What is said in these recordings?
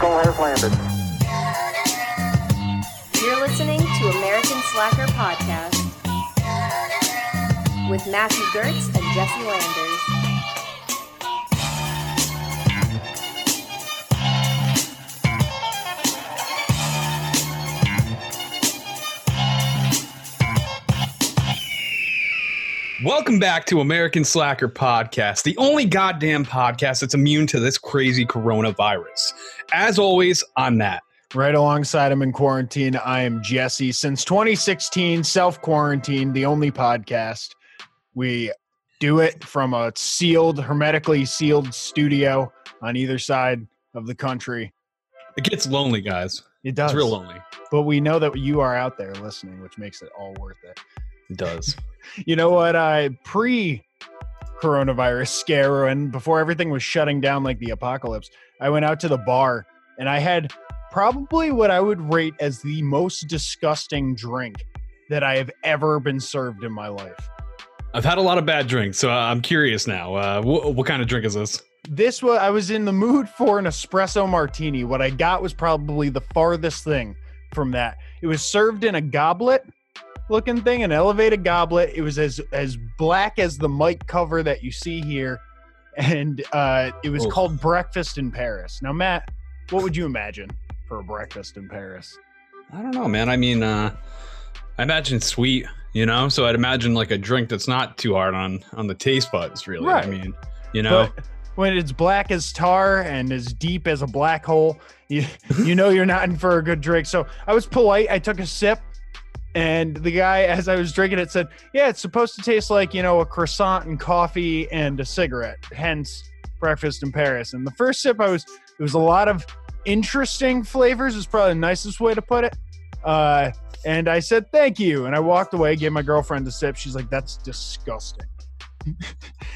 Eagle has landed. You're listening to American Slacker Podcast with Matthew Gertz and Jesse Landers. Welcome back to American Slacker Podcast, the only goddamn podcast that's immune to this crazy coronavirus. As always, I'm Matt. Right alongside him in quarantine, I am Jesse. Since 2016, self quarantine, the only podcast. We do it from a sealed, hermetically sealed studio on either side of the country. It gets lonely, guys. It does. It's real lonely. But we know that you are out there listening, which makes it all worth it. It does. You know what? I pre coronavirus scare and before everything was shutting down like the apocalypse, I went out to the bar and I had probably what I would rate as the most disgusting drink that I have ever been served in my life. I've had a lot of bad drinks, so I'm curious now. Uh, wh- what kind of drink is this? This was I was in the mood for an espresso martini. What I got was probably the farthest thing from that. It was served in a goblet looking thing, an elevated goblet. It was as as black as the mic cover that you see here, and uh, it was Oof. called Breakfast in Paris. Now, Matt, what would you imagine for a breakfast in Paris? I don't know, man. I mean, uh, I imagine sweet, you know, so I'd imagine like a drink that's not too hard on on the taste buds, really. Right. I mean, you know, But when it's black as tar and as deep as a black hole, you you know you're not in for a good drink. So I was polite. I took a sip, and the guy, as I was drinking it, said, "Yeah, it's supposed to taste like you know a croissant and coffee and a cigarette. Hence, breakfast in Paris." And the first sip, I was it was a lot of interesting flavors. Is probably the nicest way to put it. Uh, and I said, "Thank you," and I walked away. Gave my girlfriend a sip. She's like, "That's disgusting."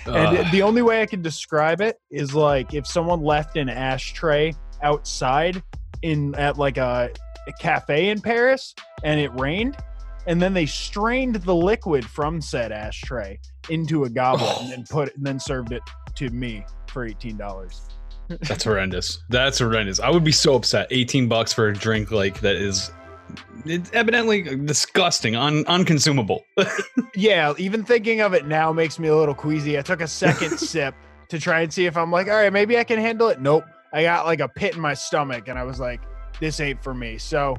And the only way I can describe it is like if someone left an ashtray outside in at like a, a cafe in Paris and it rained, and then they strained the liquid from said ashtray into a goblet and then oh. put it and then served it to me for eighteen dollars. that's horrendous. That's horrendous. I would be so upset. 18 bucks for a drink like that is it's evidently disgusting, un- unconsumable. Yeah, even thinking of it now makes me a little queasy. I took a second sip to try and see if I'm like, all right, maybe I can handle it. Nope. I got like a pit in my stomach and I was like, this ain't for me. So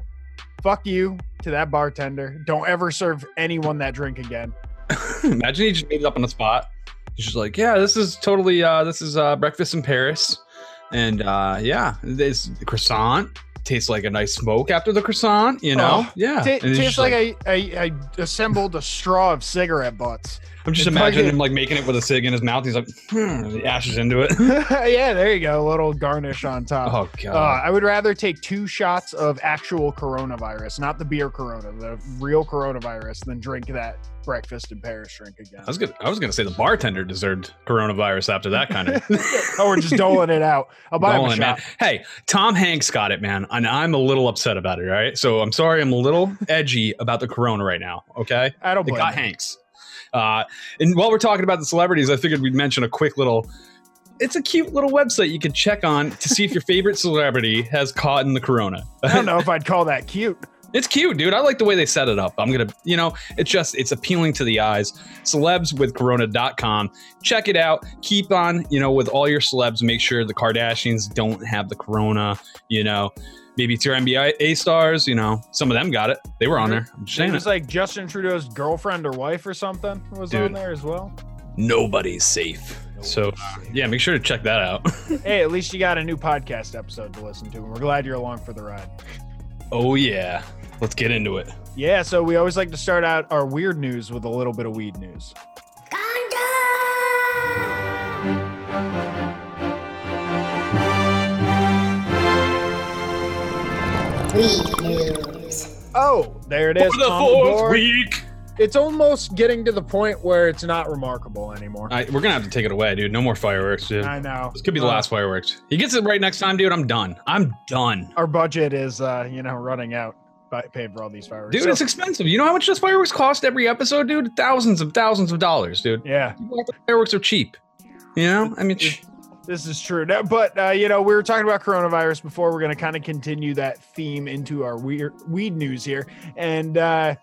fuck you to that bartender. Don't ever serve anyone that drink again. Imagine he just made it up on the spot. He's just like, yeah, this is totally, uh, this is uh, breakfast in Paris, and uh, yeah, this croissant tastes like a nice smoke after the croissant. You know, Oh, yeah. And tastes just like, I, I, I assembled a straw of cigarette butts. I'm just it's imagining like- him like making it with a cig in his mouth. He's like, hmm, he ashes into it. yeah, there you go. A little garnish on top. oh Uh, god. I would rather take two shots of actual coronavirus, not the beer corona, the real coronavirus, than drink that breakfast in Paris drink again. I was gonna, I was gonna say the bartender deserved coronavirus after that kind of. oh, we're just doling it out. I'll buy him a shot. Hey, Tom Hanks got it, man, and I'm a little upset about it. All right, so I'm sorry, I'm a little edgy about the corona right now. Okay, I don't it got you. Hanks. Uh, and while we're talking about the celebrities, I figured we'd mention a quick little. It's a cute little website you can check on to see if your favorite celebrity has caught in the corona. I don't know if I'd call that cute. It's cute, dude. I like the way they set it up. I'm gonna, you know, it's just it's appealing to the eyes. Celebswithcorona.com. Check it out. Keep on, you know, with all your celebs. Make sure the Kardashians don't have the corona. You know, maybe your NBA stars. You know, some of them got it. They were on there. I'm just It saying was it. like Justin Trudeau's girlfriend or wife or something was on there as well. Nobody's safe. So yeah, make sure to check that out. Hey, at least you got a new podcast episode to listen to, and we're glad you're along for the ride. oh yeah, let's get into it. Yeah, so we always like to start out our weird news with a little bit of weed news. Weed news. Oh, there it is. For the fourth board. week. It's almost getting to the point where it's not remarkable anymore. I, we're gonna have to take it away, dude. No more fireworks, dude. I know. This could be the Uh, last fireworks. He gets it right next time, dude. I'm done. I'm done. Our budget is, uh, you know, running out. By paying for all these fireworks. Dude, So- it's expensive. You know how much those fireworks cost every episode, dude? Thousands of thousands of dollars, dude. yeah. Fireworks are cheap. You know? I mean, sh- This is true. No, but uh, you know, we were talking about coronavirus before. We're going to kind of continue that theme into our weird weed news here, and uh,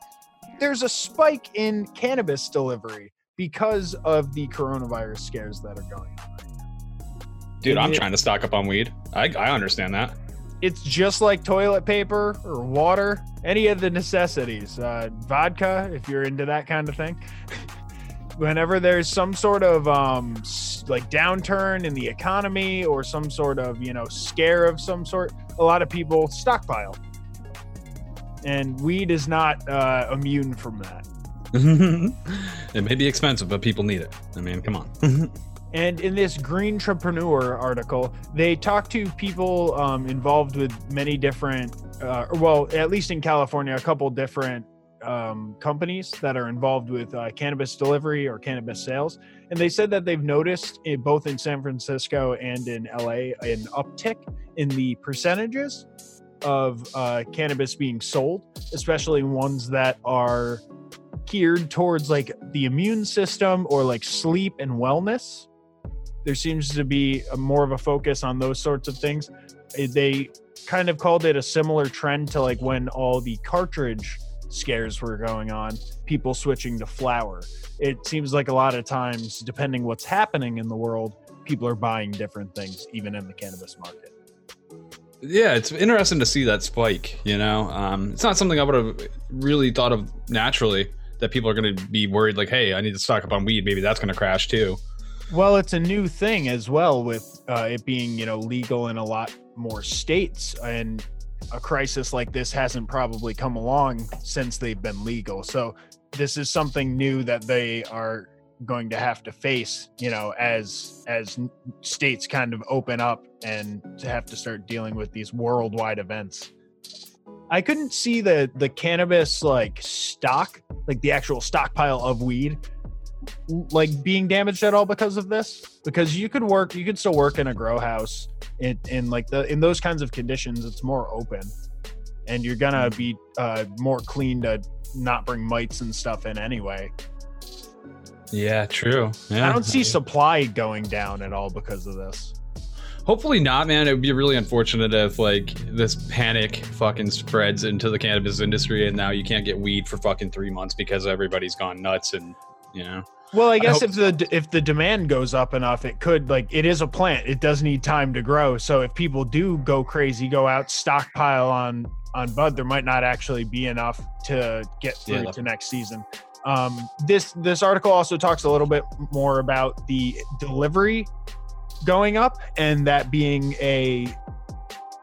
there's a spike in cannabis delivery because of the coronavirus scares that are going on. Dude, I'm trying to stock up on weed. I, I understand that. It's just like toilet paper or water, any of the necessities. Uh, vodka, if you're into that kind of thing. Whenever there's some sort of um, like downturn in the economy or some sort of you know scare of some sort, a lot of people stockpile, and weed is not uh, immune from that. it may be expensive, but people need it. I mean, come on. And in this Green Entrepreneur article, they talk to people um, involved with many different, uh, well, at least in California, a couple different um, companies that are involved with uh, cannabis delivery or cannabis sales. And they said that they've noticed in, both in San Francisco and in LA an uptick in the percentages of uh, cannabis being sold, especially ones that are geared towards like the immune system or like sleep and wellness there seems to be a more of a focus on those sorts of things they kind of called it a similar trend to like when all the cartridge scares were going on people switching to flower it seems like a lot of times depending what's happening in the world people are buying different things even in the cannabis market yeah, it's interesting to see that spike. You know, um, it's not something I would have really thought of naturally. That people are going to be worried, like, "Hey, I need to stock up on weed. Maybe that's going to crash too." Well, it's a new thing as well with uh, it being, you know, legal in a lot more states, and a crisis like this hasn't probably come along since they've been legal. So this is something new that they are going to have to face, you know, as as states kind of open up and to have to start dealing with these worldwide events. I couldn't see the the cannabis like stock, like the actual stockpile of weed like being damaged at all because of this? Because you could work you could still work in a grow house in, in like the in those kinds of conditions it's more open. And you're gonna be uh, more clean to not bring mites and stuff in anyway. Yeah, true. Yeah, i don't see supply going down at all because of this. Hopefully not, man. It would be really unfortunate if like this panic fucking spreads into the cannabis industry, and now you can't get weed for fucking three months because everybody's gone nuts, and you know. well i guess hope if the if the demand goes up enough it could like it is a plant it does need time to grow so if people do go crazy go out stockpile on on bud there might not actually be enough to get through Yeah. to next season um, this this article also talks a little bit more about the delivery going up and that being a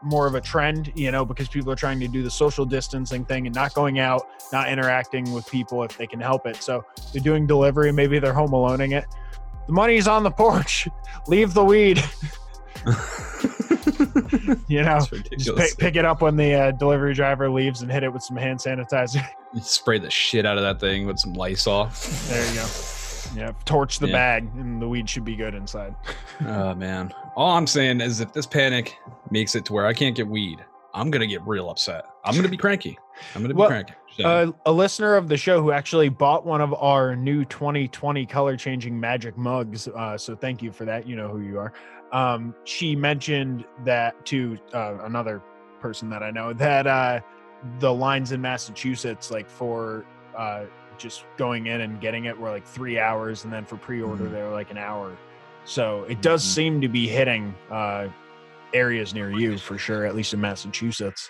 more of a trend you know because people are trying to do the social distancing thing and not going out not interacting with people if they can help it. So they're doing delivery maybe they're home aloneing it. The money's on the porch. Leave the weed. You know just pick, pick it up when the uh, delivery driver leaves and hit it with some hand sanitizer. You spray the shit out of that thing with some Lysol. there you go. Yeah torch the Yeah. bag and the weed should be good inside. Oh man. All I'm saying is if this panic makes it to where I can't get weed, I'm gonna get real upset. I'm gonna be cranky. I'm gonna be Well, cranky. So, uh, a listener of the show who actually bought one of our new 2020 color changing magic mugs. Uh, so thank you for that. You know who you are. Um, she mentioned that to uh, another person that I know that uh, the lines in Massachusetts, like for uh, just going in and getting it, were like three hours, and then for pre-order Mhm. they were like an hour. So it does Mhm. seem to be hitting uh, areas near you for sure, at least in Massachusetts.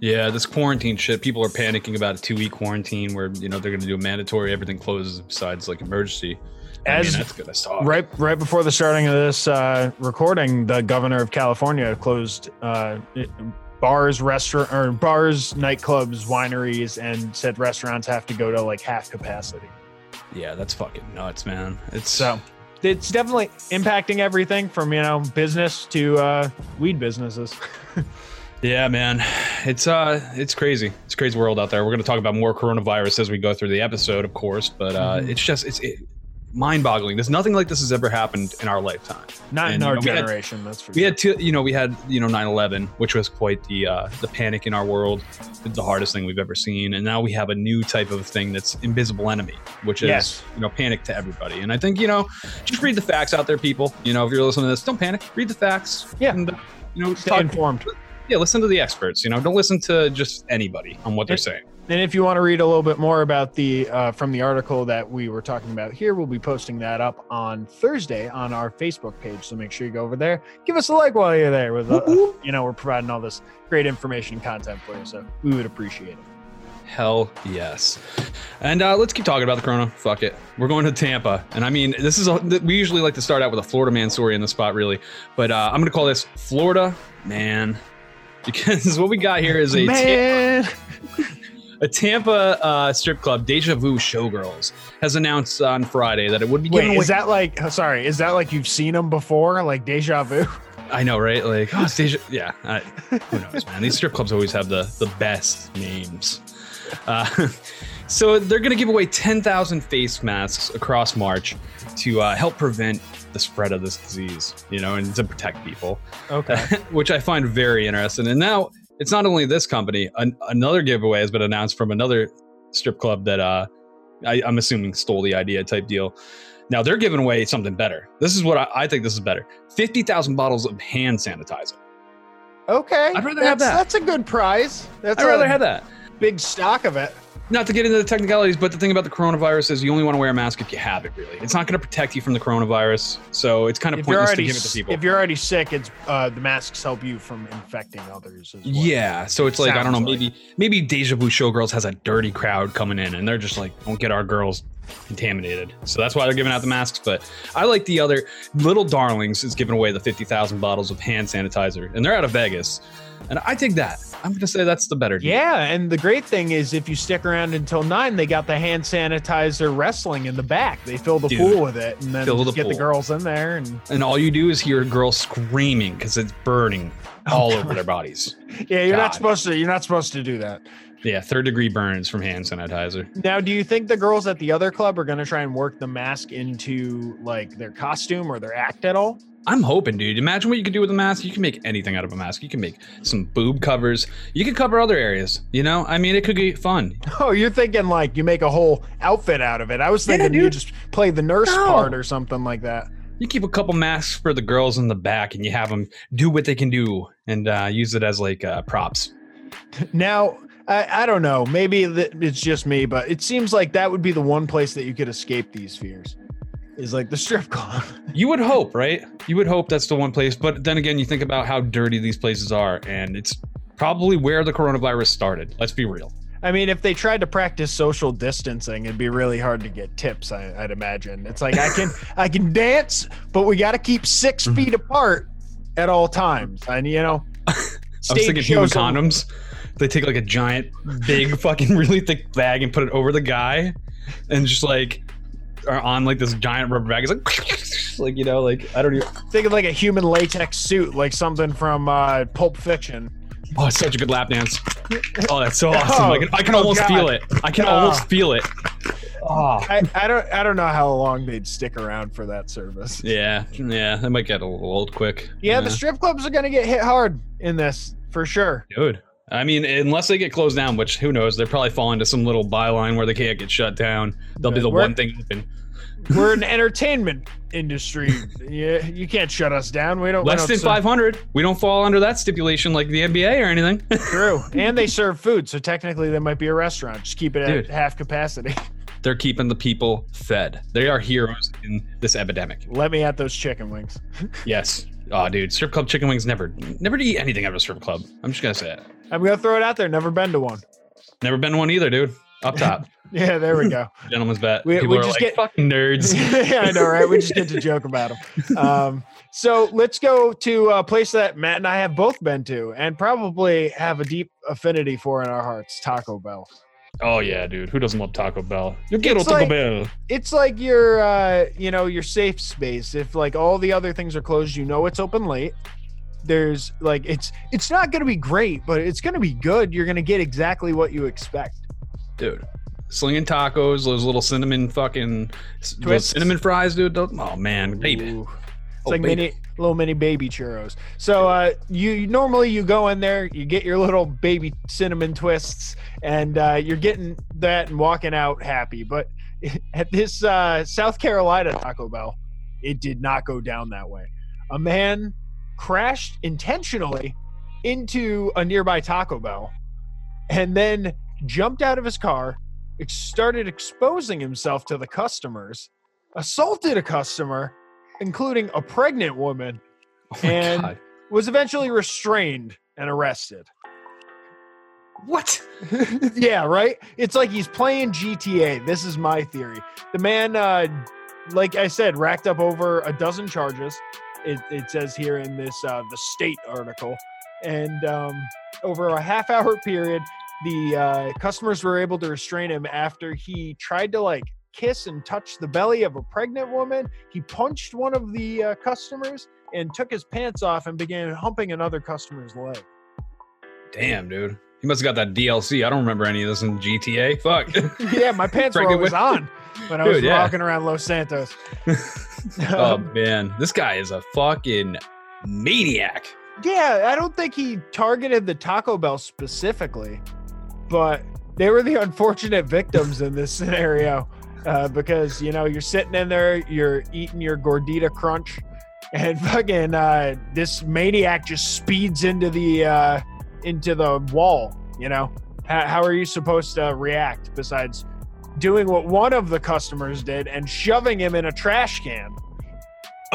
yeah, this quarantine shit, people are panicking about a two week quarantine where you know they're gonna do a mandatory, everything closes besides like emergency. I As mean, that's right right before the starting of this uh, recording, the governor of California closed uh, bars, restaurant or bars, nightclubs, wineries, and said restaurants have to go to like half capacity. Yeah, that's fucking nuts, man. It's So it's definitely impacting everything from you know business to uh, weed businesses. Yeah, man. It's uh it's crazy. It's a crazy world out there. We're going to talk about more coronavirus as we go through the episode, of course, but uh Mhm. it's just it's it, mind-boggling. There's nothing like this has ever happened in our lifetime. Not in our know, we had- generation. that's for We sure. had two, you know, we had you know 9/11, which was quite the uh, the panic in our world, the hardest thing we've ever seen, and now we have a new type of thing that's invisible enemy, which is Yes. you know panic to everybody. And I think you know, just read the facts out there, people. You know, if you're listening to this, don't panic. Read the facts. Yeah. And, uh, you know, Stay talk, informed. yeah, listen to the experts. You know, don't listen to just anybody on what they're saying. And if you want to read a little bit more about the uh, from the article that we were talking about here, we'll be posting that up on Thursday on our Facebook page. So make sure you go over there, give us a like while you're there. With uh, you know, we're providing all this great information and content for you, so we would appreciate it. Hell yes. And uh, let's keep talking about the Corona. Fuck it. We're going to Tampa. And I mean, this is a, we usually like to start out with a Florida man story in the spot, really. But uh, I'm going to call this Florida man because what we got here is a, Man, a Tampa uh, strip club, Deja Vu Showgirls, has announced on Friday that it would be giving wait, away. is that like? uh, Sorry, is that like you've seen them before, like deja vu? I know, right? Like, oh, Deja. Yeah. I, who knows, man? These strip clubs always have the, the best names. Uh, so they're going to give away 10,000 face masks across March to uh, help prevent the spread of this disease, you know, and to protect people, Okay. which I find very interesting. And now it's not only this company, an, another giveaway has been announced from another strip club that uh, I, I'm assuming stole the idea type deal. Now they're giving away something better. This is what I, I think this is better 50,000 bottles of hand sanitizer. Okay. I'd rather that's, have that. That's a good prize. That's I'd rather have that. big stock of it. Not to get into the technicalities, but the thing about the coronavirus is you only want to wear a mask if you have it. Really, it's not going to protect you from the coronavirus, so it's kind of If pointless to give it to people. if you're already sick, it's uh, the masks help you from infecting others. As well. yeah, so it's like I don't know, like. maybe maybe Deja Vu Showgirls has a dirty crowd coming in, and they're just like, don't get our girls contaminated. So that's why they're giving out the masks. But I like the other Little Darlings is giving away the fifty thousand bottles of hand sanitizer, and they're out of Vegas, and I take that. I'm going to say that's the better. deal. Yeah, and the great thing is if you stick around until nine, they got the hand sanitizer wrestling in the back. They fill the Dude, pool with it, and then the get the girls in there. And and all you do is hear a girl screaming because it's burning oh, all over their bodies. yeah, you're not supposed to. You're not supposed to do that. Yeah, third degree burns from hand sanitizer. Now, do you think the girls at the other club are going to try and work the mask into like their costume or their act at all? I'm hoping, dude. Imagine what you could do with a mask. You can make anything out of a mask. You can make some boob covers. You can cover other areas. You know, I mean, it could be fun. Oh, you're thinking like you make a whole outfit out of it. I was Yeah, thinking you just play the nurse No. part or something like that. You keep a couple masks for the girls in the back, and you have them do what they can do, and uh, use it as like uh, props. Now, I, I don't know. Maybe it's just me, but it seems like that would be the one place that you could escape these fears. Is like the strip club. You would hope, right? You would hope that's the one place. But then again, you think about how dirty these places are, and it's probably where the coronavirus started. Let's be real. I mean, if they tried to practice social distancing, it'd be really hard to get tips. I, I'd imagine. It's like I can I can dance, but we got to keep six Mm-hmm. feet apart at all times. And you know, I was thinking human shows are- condoms. They take like a giant, big, fucking, really thick bag and put it over the guy, and just like are on like this giant rubber bag. It's like, like you know, like I don't even. Think of like a human latex suit, like something from uh, Pulp Fiction. Oh, it's such a good lap dance. Oh, that's so awesome! Oh, I can, I can oh, almost God. feel it. I can Oh. almost feel it. Oh, I, I don't I don't know how long they'd stick around for that service. yeah, yeah. That might get a little old quick. Yeah, the strip clubs are gonna get hit hard in this for sure. dude. I mean, unless they get closed down, which who knows? They're probably falling to some little byline where they can't get shut down. They'll be the We're- one thing open. We're an entertainment industry. Yeah, you can't shut us down. We don't. we Less don't than 500. We don't fall under that stipulation like the NBA or anything. True, and they serve food, so technically they might be a restaurant. Just keep it at Dude. half capacity. They're keeping the people fed. They are heroes in this epidemic. Let me at those chicken wings. Yes. Oh, dude, strip club chicken wings never, never to eat anything out of a strip club. I'm just gonna say it. I'm gonna throw it out there. Never been to one. Never been to one either, dude. Up top, Yeah, there we go. gentleman's bet. We- People we just like get- fucking nerds. yeah, I know, right? We just get to joke about them. Um, so let's go to a place that Matt and I have both been to, and probably have a deep affinity for in our hearts: Taco Bell. Oh yeah, dude. Who doesn't love Taco Bell? You get It's Taco like- Bell. It's like your, uh, you know, your safe space. If like all the other things are closed, you know it's open late. There's like it's it's not going to be great, but it's going to be good. You're going to get exactly what you expect. dude slinging tacos, those little cinnamon fucking cinnamon fries, dude. those- oh man, baby. Ooh. It's Oh, like baby. mini little mini baby churros. So uh, you, you normally you go in there, you get your little baby cinnamon twists, and uh, you're getting that and walking out happy. But at this uh, South Carolina Taco Bell, it did not go down that way. A man crashed intentionally into a nearby Taco Bell, and then jumped out of his car, started exposing himself to the customers, assaulted a customer, including a pregnant woman, Oh And- god. was eventually restrained and arrested. What? yeah, right? It's like he's playing GTA. This is my theory. The man, uh, like I said, racked up over a dozen charges. It, it says here in this uh, the state article, and um, over a half hour period, the uh, customers were able to restrain him after he tried to like kiss and touch the belly of a pregnant woman. He punched one of the uh, customers and took his pants off and began humping another customer's leg. Damn, dude. He must have got that DLC. I don't remember any of this in GTA. Fuck. yeah, my pants were always on when I was Dude, yeah. walking around Los Santos. oh Um, man, this guy is a fucking maniac. yeah, I don't think he targeted the Taco Bell specifically, but they were the unfortunate victims in this scenario uh, because you know you're sitting in there, you're eating your gordita crunch, and fucking uh, this maniac just speeds into the uh, into the wall. You know, how, how are you supposed to react besides doing what one of the customers did and shoving him in a trash can?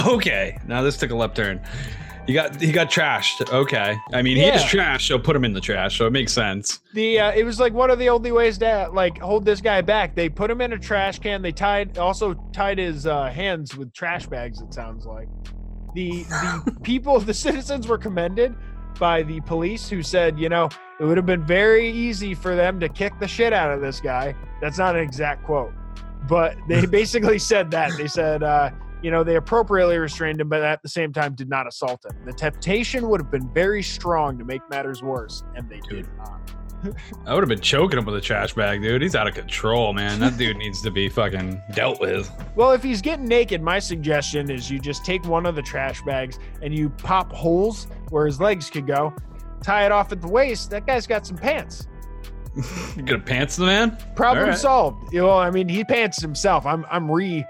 Okay, now this took a left turn. He got he got trashed. Okay, I mean he is Yeah. trash, so put him in the trash. So it makes sense. the uh, it was like one of the only ways to like hold this guy back. They put him in a trash can. They tied also tied his uh, hands with trash bags. It sounds like the the people, the citizens were commended by the police who said, you know, it would have been very easy for them to kick the shit out of this guy. That's not an exact quote, but they basically said that they said. uh you know, they appropriately restrained him, but at the same time did not assault him. The temptation would have been very strong to make matters worse, and they did not. I would have been choking him with a trash bag, dude. He's out of control, man. That dude needs to be fucking dealt with. Well, if he's getting naked, my suggestion is you just take one of the trash bags and you pop holes where his legs could go, tie it off at the waist. That guy's got some pants. You gonna pants the man? Problem right. solved. You know, I mean, he pants himself. I'm I'm re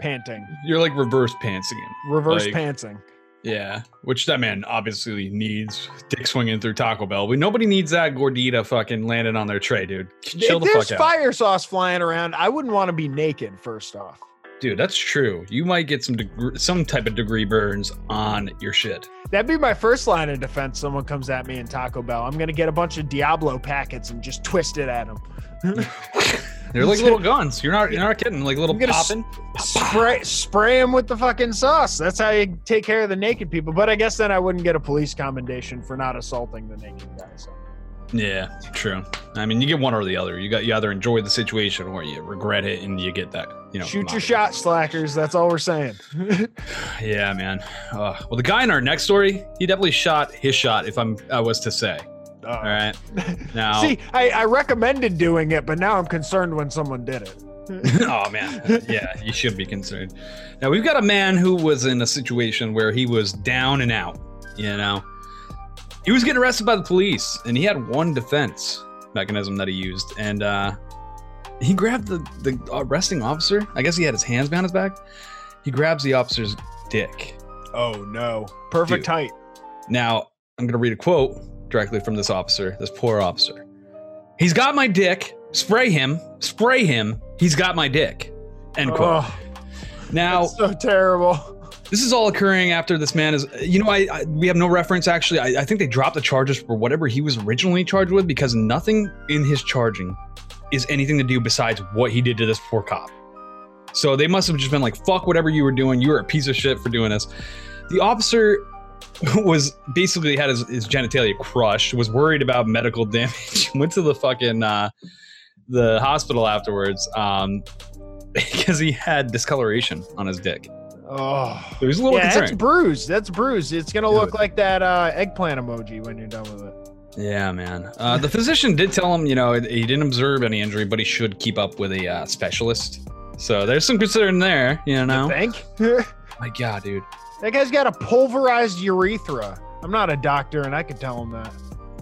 panting, You're like reverse pantsing him. reverse Like- pantsing. Yeah, which that man obviously needs. Dick swinging through Taco Bell. But nobody needs that gordita fucking landing on their tray, dude. Chill if the there's fuck out, fire sauce flying around, I wouldn't want to be naked. First off, dude. That's true. You might get some deg- some type of degree burns on your shit. that'd be my first line of defense. Someone comes at me in Taco Bell, I'm gonna get a bunch of Diablo packets and just twist it at him. They're like little guns. You're not you're not kidding. Like little popping. spray spray him with the fucking sauce. That's how you take care of the naked people. But I guess then I wouldn't get a police commendation for not assaulting the naked guy. So Yeah, true. I mean, you get one or the other. You got you either enjoy the situation or you regret it and you get that. You know, shoot your shot, slackers. That's all we're saying. Yeah, man. Uh, well, the guy in our next story, he definitely shot his shot. If I'm I was to say. All right. Now, See, I, I recommended doing it, but now I'm concerned when someone did it. oh man, yeah, you should be concerned. Now we've got a man who was in a situation where he was down and out. You know, he was getting arrested by the police, and he had one defense mechanism that he used, and uh, he grabbed the the arresting officer. I guess he had his hands behind his back. He grabs the officer's dick. Oh no. Perfect Dude. height. Now I'm gonna read a quote directly from this officer, this poor officer. He's got my dick. Spray him. Spray him. He's got my dick. End quote. Oh, now so terrible. this is all occurring after this man is. You know, I, I we have no reference actually. I, I think they dropped the charges for whatever he was originally charged with because nothing in his charging is anything to do besides what he did to this poor cop. So they must have just been like, "Fuck whatever you were doing. You were a piece of shit for doing this." The officer was basically had his, his genitalia crushed, was worried about medical damage, went to the fucking uh, the hospital afterwards um, because he had discoloration on his dick. Oh. So he was a little Yeah, that's concerned. bruised. That's bruised. It's gonna Dude. look like that uh, eggplant emoji when you're done with it. Yeah, man. Uh, the physician did tell him, you know, he didn't observe any injury, but he should keep up with a uh, specialist. So there's some concern there, you know. Think? My God, dude. That guy's got a pulverized urethra. I'm not a doctor, and I could tell him that.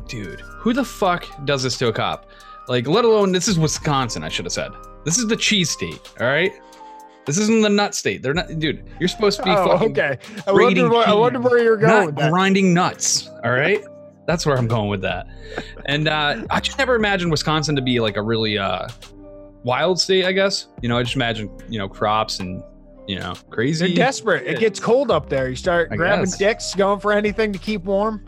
Dude, who the fuck does this to a cop? Like, let alone this is Wisconsin, I should have said. This is the cheese state, all right? This isn't the nut state. They're not, dude. You're supposed to be Oh, fucking okay. I wonder, where, I wonder where you're going not with that. grinding nuts, all right? That's where I'm going with that. And uh, I just never imagined Wisconsin to be like a really uh, wild state, I guess. You know, I just imagine, you know, crops and, you know, They're crazy. desperate. It gets cold up there. You start I grabbing guess. dicks, going for anything to keep warm.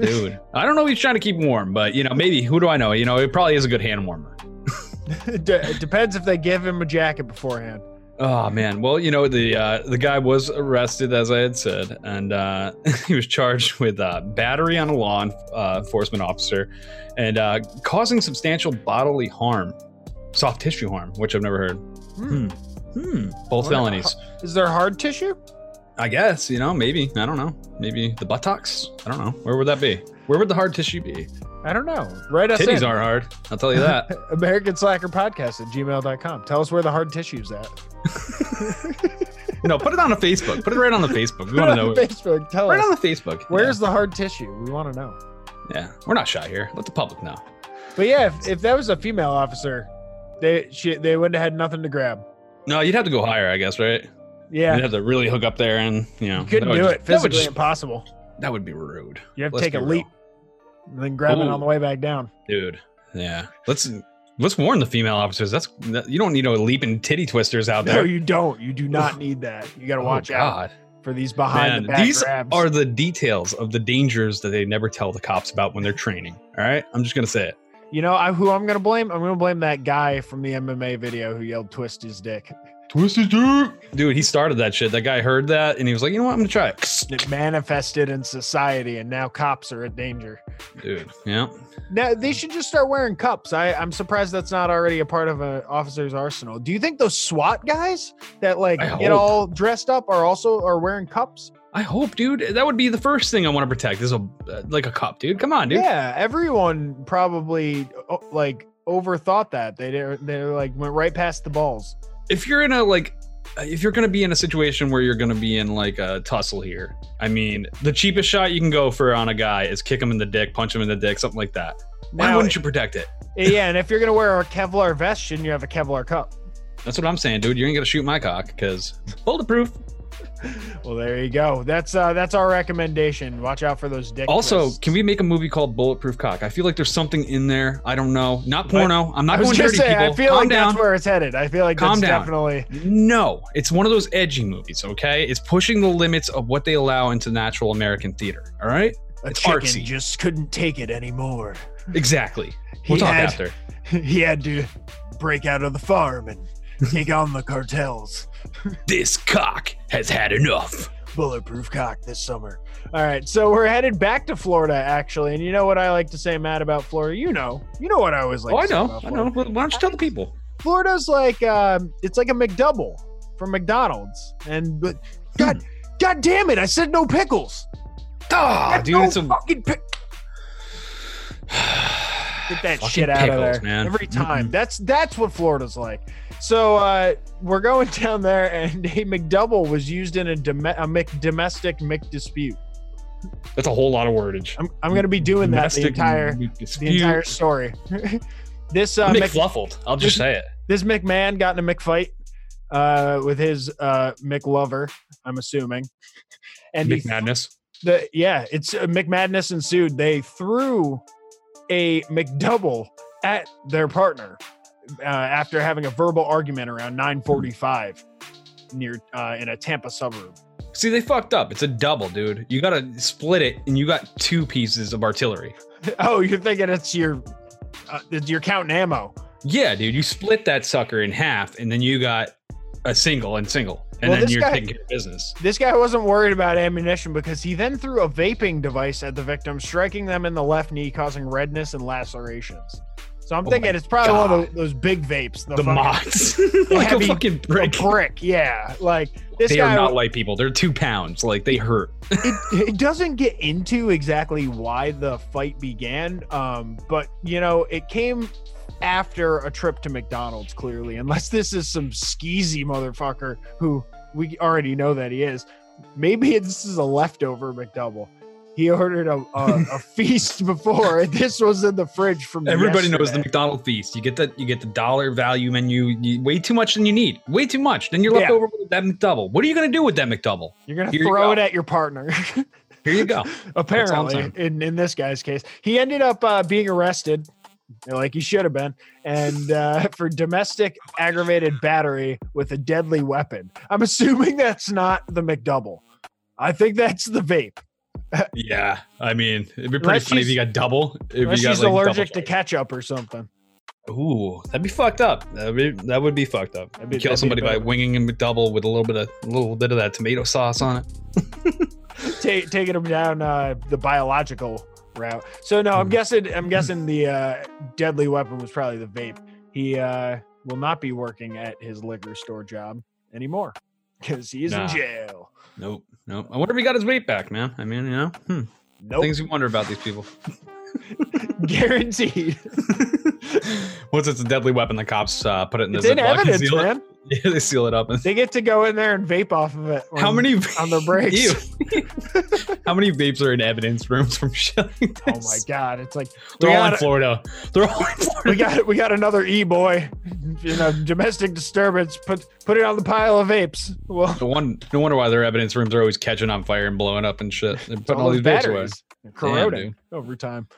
Dude, I don't know if he's trying to keep warm, but, you know, maybe, who do I know? You know, it probably is a good hand warmer. it it depends if they give him a jacket beforehand. Oh man, well you know the uh, the guy was arrested as I had said, and uh, he was charged with uh, battery on a law uh, enforcement officer, and uh, causing substantial bodily harm, soft tissue harm, which I've never heard. Hmm. Hmm. Hmm. Both Wonder- felonies, Is there hard tissue? I guess. You know, maybe I don't know. Maybe the buttocks. I don't know. Where would that be? Where would the hard tissue be? I don't know. Write us Titties in. are hard. I'll tell you that. American Slacker Podcast at gmail.com. Tell us where the hard tissue's at. no, put it on a Facebook. Put it right on the Facebook. We want to know. Facebook. Tell Right us. on the Facebook. Where's the hard tissue? We want to know. Yeah. yeah, we're not shy here. Let the public know. But yeah, if, if that was a female officer, they she, they wouldn't have had nothing to grab. No, you'd have to go higher, I guess, right? Yeah, You'd have to really hook up there, and you know, you couldn't do just- it. That Physically just- impossible. that would be rude, You have to Let's take a be leap and then grab it on the way back down. dude. Yeah, let's let's warn the female officers. That's that, you don't need no leaping titty twisters out there. No, you don't. You do not need that. You got to Oh, watch out for these behind Man, the back these grabs. are the details of the dangers that they never tell the cops about when they're training. All right, I'm just gonna say it. You know I, who I'm going to blame? I'm going to blame that guy from the MMA video who yelled "twist his dick." Twisted dick, dude. He started that shit. That guy heard that, and he was like, you know what? I'm gonna try it, It manifested in society, and now cops are at danger. dude. Yeah, Now they should just start wearing cups. I, I'm surprised that's not already a part of an officer's arsenal. Do you think those SWAT guys that like I get hope. all dressed up are also are wearing cups? I hope, dude. That would be the first thing I want to protect. Is a uh, like a cup, dude. Come on, dude. Yeah, everyone probably oh, like overthought that. They they like went right past the balls. if you're in a like if you're gonna be in a situation where you're gonna be in like a tussle here, I mean, the cheapest shot you can go for on a guy is kick him in the dick, punch him in the dick, something like that. Why Now, wouldn't you protect it? yeah, and if you're gonna wear a Kevlar vest, shouldn't you have a Kevlar cup? That's what I'm saying, dude. You ain't gonna shoot my cock because bulletproof. Well, there you go. That's uh that's our recommendation. Watch out for those dick. Also, twists. can we make a movie called Bulletproof Cock? I feel like there's something in there. I don't know. Not porno. I'm I not was going dirty, saying, people. I feel Calm like down. that's where it's headed. I feel like Calm that's down. definitely No, it's one of those edgy movies. Okay, it's pushing the limits of what they allow into natural American theater. All right, a It's chicken artsy. just couldn't take it anymore. exactly. We'll talk had, after. he had to break out of the farm and take on the cartels. This cock has had enough. Bulletproof cock this summer. All right, so we're headed back to Florida, actually. And you know what I like to say, Matt, about Florida? You know, you know what I always like. oh, to I say know. about I know. But Why don't you tell the people? Florida's like um, it's like a McDouble from McDonald's, and but God, God damn it! I said no pickles. Ah, Get dude, no it's a fucking pick. Get that Fucking shit out of there man. every time. Mm-mm. That's that's what Florida's like. So uh, we're going down there, and a McDouble was used in a, dom- a Mc- domestic McDispute. That's a whole lot of wordage. I'm, I'm going to be doing that the entire dispute. the entire story. this uh, Mc, McFluffled. I'll just say it. this McMahon got in a McFight uh, with his uh, McLover, I'm assuming, and he McMadness. the yeah, it's uh, McMadness ensued. They threw a McDouble at their partner uh, after having a verbal argument around 9:45 near uh, in a Tampa suburb. See, they fucked up. It's a double, dude. You gotta split it, and you got two pieces of artillery. Oh, you're thinking it's your uh, it's your counting ammo. Yeah, dude. You split that sucker in half, and then you got a single and single, and Well, then you're guy- taking business. This guy wasn't worried about ammunition because he then threw a vaping device at the victim, striking them in the left knee, causing redness and lacerations. So I'm Oh thinking it's probably one of those big vapes. The fucking- mods, like heavy- a fucking a brick. brick. Yeah, like this They guy. are not light people. They're two pounds. Like they hurt. it, it doesn't get into exactly why the fight began um but you know it came after a trip to mcdonald's clearly unless this is some skeezy motherfucker who we already know that he is maybe this is a leftover mcdouble he ordered a, a, a feast before and this was in the fridge from Everybody knows the. McDonald feast. You get the you get the dollar value menu. You, way too much than you need. Way too much. Then you're left Yeah. over with that McDouble. What are you gonna do with that McDouble? you're gonna throw go. it at your partner Here you go. apparently in, in this guy's case he ended up uh, being arrested like he should have been and uh, for domestic aggravated battery with a deadly weapon i'm assuming that's not the mcdouble i think that's the vape Yeah, I mean, it'd be pretty Unless funny if you got double. If you got she's like allergic to ketchup or something Ooh, that'd be fucked up. That'd be that would be fucked up. Be- Kill somebody by winging a McDouble with a little bit of a little bit of that tomato sauce on it. Ta- taking him down uh, the biological route so no Hmm. i'm guessing i'm guessing the uh, deadly weapon was probably the vape he uh, will not be working at his liquor store job anymore because he is Nah. in jail Nope, nope. I wonder if he got his weight back, man. I mean, you know, hmm. nope things you wonder about these people. guaranteed Once it's a deadly weapon, the cops uh, put it in the it's in evidence man Yeah, they seal it up. And They get to go in there and vape off of it. how when- many on their breaks? How many vapes are in evidence rooms from showing? Oh my god! It's like They're all in Florida. They're all in Florida. we got it. we got another e boy. You know, domestic disturbance. Put put it on the pile of vapes. Well, No, one, no wonder why their evidence rooms are always catching on fire and blowing up and shit. They're putting all, those these vapes away. batteries are corroding over time.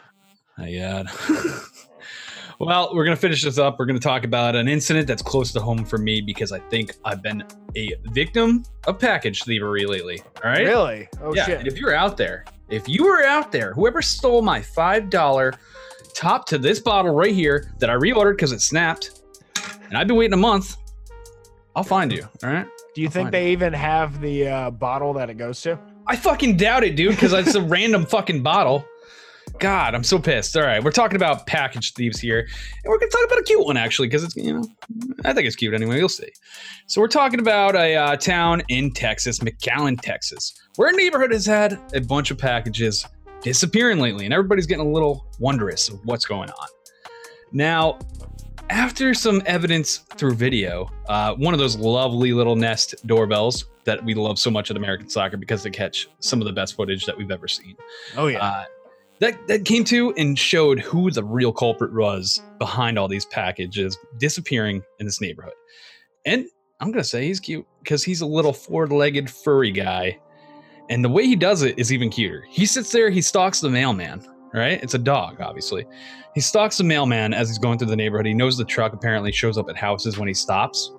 My God. well, we're gonna finish this up. We're gonna talk about an incident that's close to home for me because I think I've been a victim of package thievery lately. All right. Really? Oh yeah. shit! And if you're out there, if you were out there, whoever stole my five dollar top to this bottle right here that I reordered because it snapped, and I've been waiting a month, I'll find you. All right. Do you I'll think they even have the uh, bottle that it goes to? I fucking doubt it, dude, because it's a random fucking bottle. God, I'm so pissed. All right, we're talking about package thieves here, and we're gonna talk about a cute one actually, because it's you know, I think it's cute anyway. You'll see. So we're talking about a uh, town in Texas, McAllen, Texas, where a neighborhood has had a bunch of packages disappearing lately, and everybody's getting a little wondrous of what's going on. Now, after some evidence through video, uh, one of those lovely little Nest doorbells that we love so much at American Slacker because they catch some of the best footage that we've ever seen. Oh yeah. Uh, that that came to and showed who the real culprit was behind all these packages disappearing in this neighborhood. And I'm gonna say he's cute because he's a little four-legged furry guy, and the way he does it is even cuter. He sits there, he stalks the mailman. Right? It's a dog, obviously. He stalks the mailman as he's going through the neighborhood. He knows the truck apparently shows up at houses when he stops,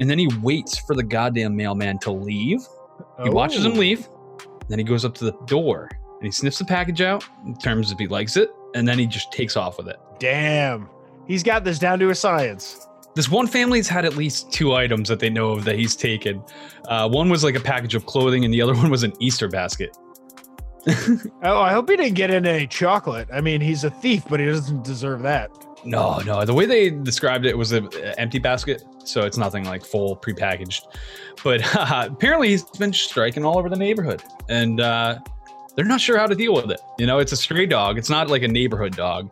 and then he waits for the goddamn mailman to leave. He watches him Oh. leave. Then he goes up to the door and he sniffs the package out, determines if he likes it, and then he just takes off with it. Damn. He's got this down to a science. This one family's had at least two items that they know of that he's taken. Uh, one was like a package of clothing, and the other one was an Easter basket. Oh, I hope he didn't get in any chocolate. I mean, he's a thief, but he doesn't deserve that. No, no. The way they described it was an empty basket, so it's nothing like full prepackaged. But apparently, he's been striking all over the neighborhood, and uh, they're not sure how to deal with it. You know, it's a stray dog. It's not like a neighborhood dog.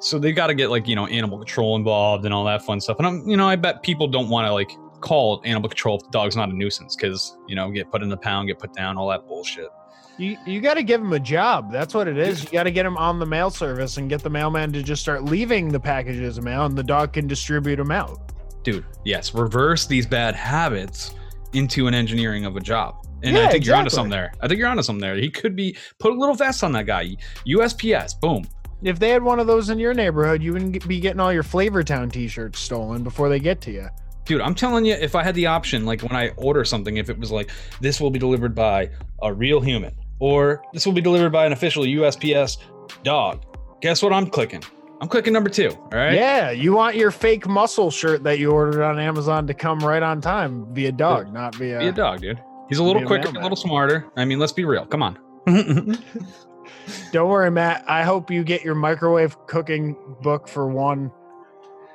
So they got to get like you know animal control involved and all that fun stuff. And I'm, you know, I bet people don't want to like call animal control if the dog's not a nuisance because you know get put in the pound, get put down, all that bullshit. You you got to give him a job. That's what it is. You got to get him on the mail service and get the mailman to just start leaving the packages of mail, and the dog can distribute them out. Dude, yes, reverse these bad habits into an engineering of a job. And Yeah, I think you're onto exactly. something there. I think you're onto something there. He could be put a little vest on that guy. USPS, boom. If they had one of those in your neighborhood, you wouldn't be getting all your Flavor Town T-shirts stolen before they get to you. Dude, I'm telling you, if I had the option, like when I order something, if it was like, this will be delivered by a real human, or this will be delivered by an official USPS dog, guess what I'm clicking? I'm clicking number two. All right. Yeah, you want your fake muscle shirt that you ordered on Amazon to come right on time via dog, not via. Be a dog, dude. He's a little quicker, a little smarter. I mean, let's be real. Come on. Don't worry, Matt. I hope you get your microwave cooking book for one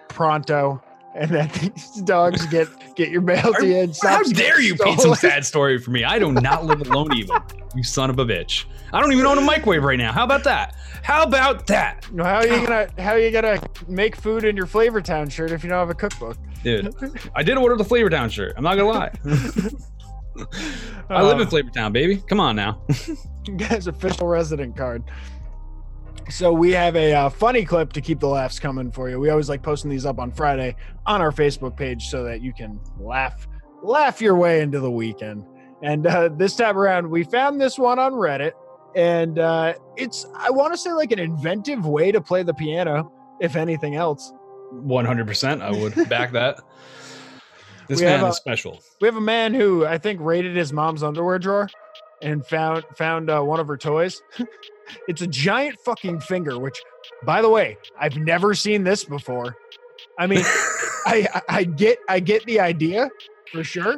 pronto, and that these dogs get get your mail to you. How dare you paint some sad story for me? I do not live alone, even. You son of a bitch. I don't even own a microwave right now. How about that? How about that? How are you gonna How are you gonna make food in your Flavor Town shirt if you don't have a cookbook? Dude, I did order the Flavor Town shirt. I'm not gonna lie. I live in Uh, Flavor Town, baby. Come on now. guy's official resident card. So we have a uh, funny clip to keep the laughs coming for you. We always like posting these up on Friday on our Facebook page so that you can laugh laugh your way into the weekend. And uh, this time around, we found this one on Reddit, and uh, it's I want to say like an inventive way to play the piano, if anything else. 100%. I would back that. This We have man a- is special. We have a man who I think raided his mom's underwear drawer and found found uh, one of her toys. it's a giant fucking finger, which, by the way, I've never seen this before. I mean, I I- get I get the idea for sure,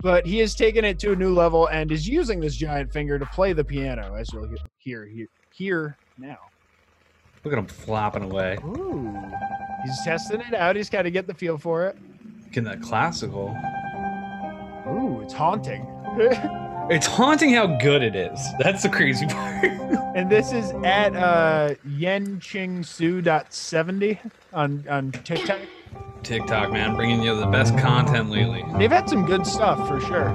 but he has taken it to a new level and is using this giant finger to play the piano, as you'll he- hear here here now. Look at him flopping away. Ooh, he's testing it out. He's got to get the feel for it. Getting that classical. Ooh, it's haunting. It's haunting how good it is. That's the crazy part. And this is at uh yenchingsu.70 on on TikTok. TikTok, man, bringing you the best content lately. They've had some good stuff for sure.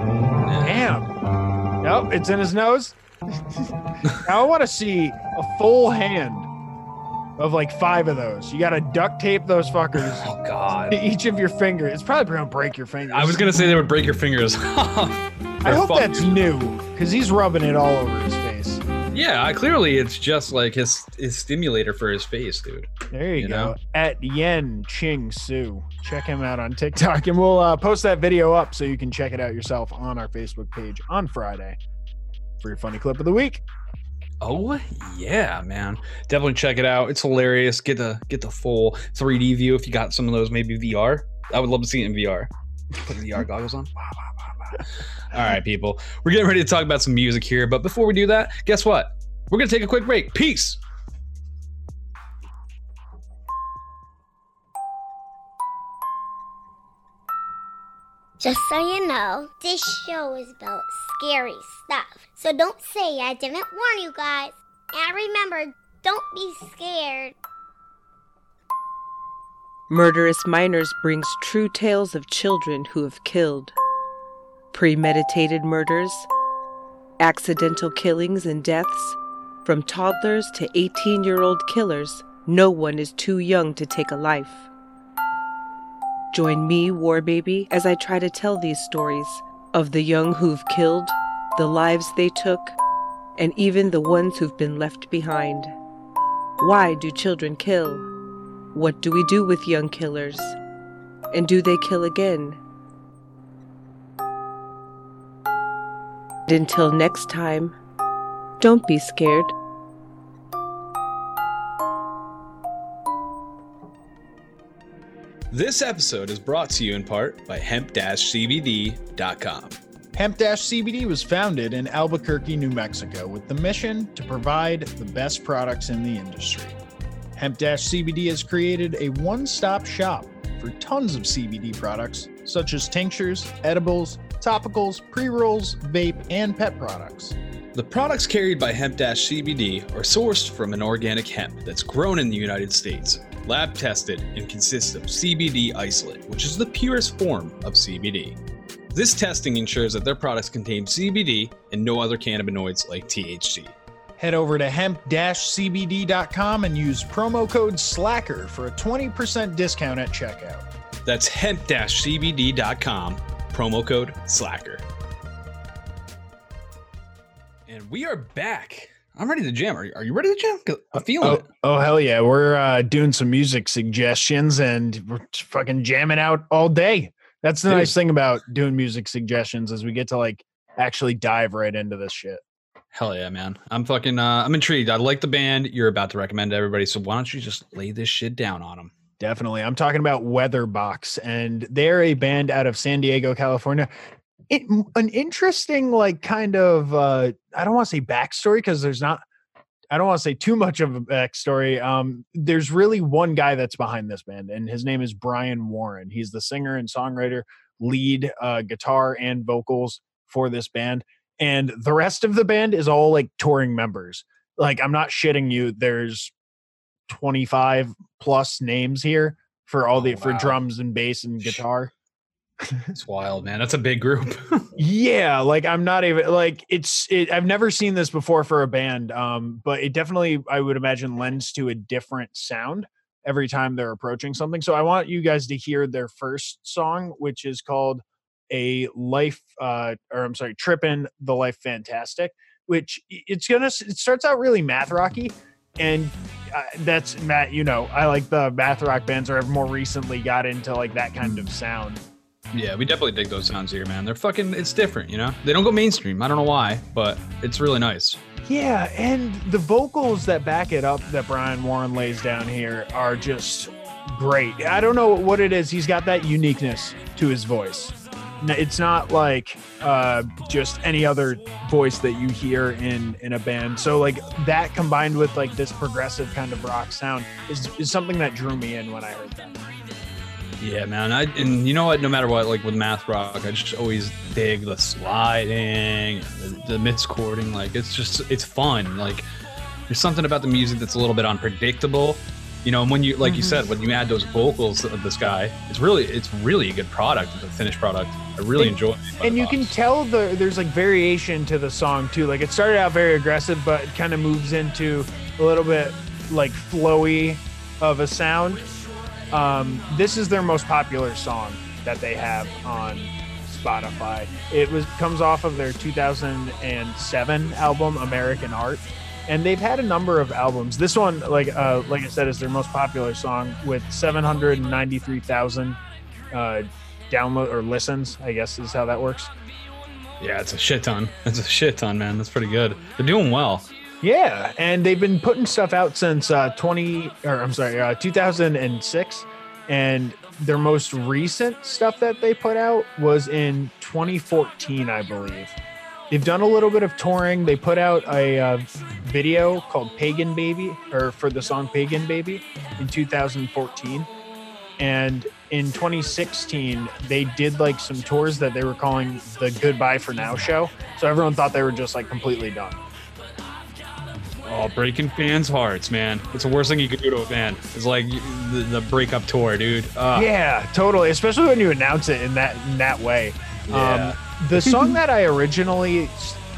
Damn. Nope, it's in his nose. now I want to see a full hand of like five of those. You got to duct tape those fuckers Oh God. to each of your fingers. It's probably gonna break your fingers. I was gonna say they would break your fingers. I hope that's new because he's rubbing it all over his face. Yeah, I- clearly it's just like his his stimulator for his face, dude. There you, You go. know? At Yen Ching Su. Check him out on TikTok and we'll uh, post that video up so you can check it out yourself on our Facebook page on Friday for your funny clip of the week. Oh yeah, man. Definitely check it out. It's hilarious. Get the get the full 3D view if you got some of those, maybe VR. I would love to see it in VR. Put the VR goggles on. All right, people. We're getting ready to talk about some music here, but before we do that, guess what? We're gonna take a quick break. Peace. Just so you know, this show is about scary stuff. So don't say I didn't warn you guys. And remember, don't be scared. Murderous Minors brings true tales of children who have killed. Premeditated murders, accidental killings and deaths, from toddlers to 18 year old killers, no one is too young to take a life. Join me, War Baby, as I try to tell these stories of the young who've killed, the lives they took, and even the ones who've been left behind. Why do children kill? What do we do with young killers? And do they kill again? And until next time, don't be scared. This episode is brought to you in part by hemp-cbd.com. Hemp CBD was founded in Albuquerque, New Mexico, with the mission to provide the best products in the industry. Hemp CBD has created a one stop shop for tons of CBD products, such as tinctures, edibles, topicals, pre rolls, vape, and pet products. The products carried by Hemp CBD are sourced from an organic hemp that's grown in the United States, lab tested, and consists of CBD isolate, which is the purest form of CBD. This testing ensures that their products contain CBD and no other cannabinoids like THC. Head over to hemp cbd.com and use promo code SLACKER for a 20% discount at checkout. That's hemp-cbd.com, promo code SLACKER. And we are back. I'm ready to jam. Are, are you ready to jam? I'm feeling Oh, it. oh hell yeah. We're uh, doing some music suggestions and we're fucking jamming out all day. That's the Dude. nice thing about doing music suggestions is we get to like actually dive right into this shit. Hell yeah, man. I'm fucking uh I'm intrigued. I like the band you're about to recommend to everybody. So why don't you just lay this shit down on them? Definitely. I'm talking about Weatherbox and they're a band out of San Diego, California. It, an interesting like kind of uh I don't want to say backstory because there's not I don't want to say too much of a backstory. Um, there's really one guy that's behind this band, and his name is Brian Warren. He's the singer and songwriter, lead uh, guitar and vocals for this band. And the rest of the band is all like touring members. Like, I'm not shitting you. There's 25 plus names here for all Oh, the for drums and bass and guitar. It's wild, man. That's a big group. Yeah, like I'm not even like it's it, I've never seen this before for a band um but it definitely I would imagine lends to a different sound every time they're approaching something. So I want you guys to hear their first song which is called a life uh or I'm sorry, tripping the Life Fantastic, which it's going to it starts out really math rocky and uh, that's Matt, you know, I like the math rock bands or have more recently got into like that kind of sound. Yeah, we definitely dig those sounds here, man. They're fucking. It's different, you know. They don't go mainstream. I don't know why, but it's really nice. Yeah, and the vocals that back it up that Brian Warren lays down here are just great. I don't know what it is. He's got that uniqueness to his voice. It's not like uh, just any other voice that you hear in in a band. So like that combined with like this progressive kind of rock sound is, is something that drew me in when I heard that. Yeah, man. I and you know what? No matter what, like with math rock, I just always dig the sliding, the, the miscording. Like it's just it's fun. Like there's something about the music that's a little bit unpredictable. You know, and when you like you mm-hmm. said, when you add those vocals of this guy, it's really it's really a good product, the finished product. I really And- enjoy it. and you can tell the there's like variation to the song too. Like it started out very aggressive, but it kind of moves into a little bit like flowy of a sound. Um, this is their most popular song that they have on Spotify. It was comes off of their 2007 album American Art, and they've had a number of albums. This one, like uh, like I said, is their most popular song with 793,000 uh, download or listens. I guess is how that works. Yeah, it's a shit ton. It's a shit ton, man. That's pretty good. They're doing well. Yeah, and they've been putting stuff out since uh, 20 or I'm sorry, uh, 2006 and their most recent stuff that they put out was in 2014, I believe. They've done a little bit of touring. They put out a uh, video called Pagan Baby or for the song Pagan Baby in 2014. And in 2016, they did like some tours that they were calling the Goodbye for Now show. So everyone thought they were just like completely done. Oh, breaking fans' hearts, man. It's the worst thing you could do to a fan. It's like the, the breakup tour, dude. Uh, Yeah, totally. Especially when you announce it in that in that way. Yeah. Um, the song that I originally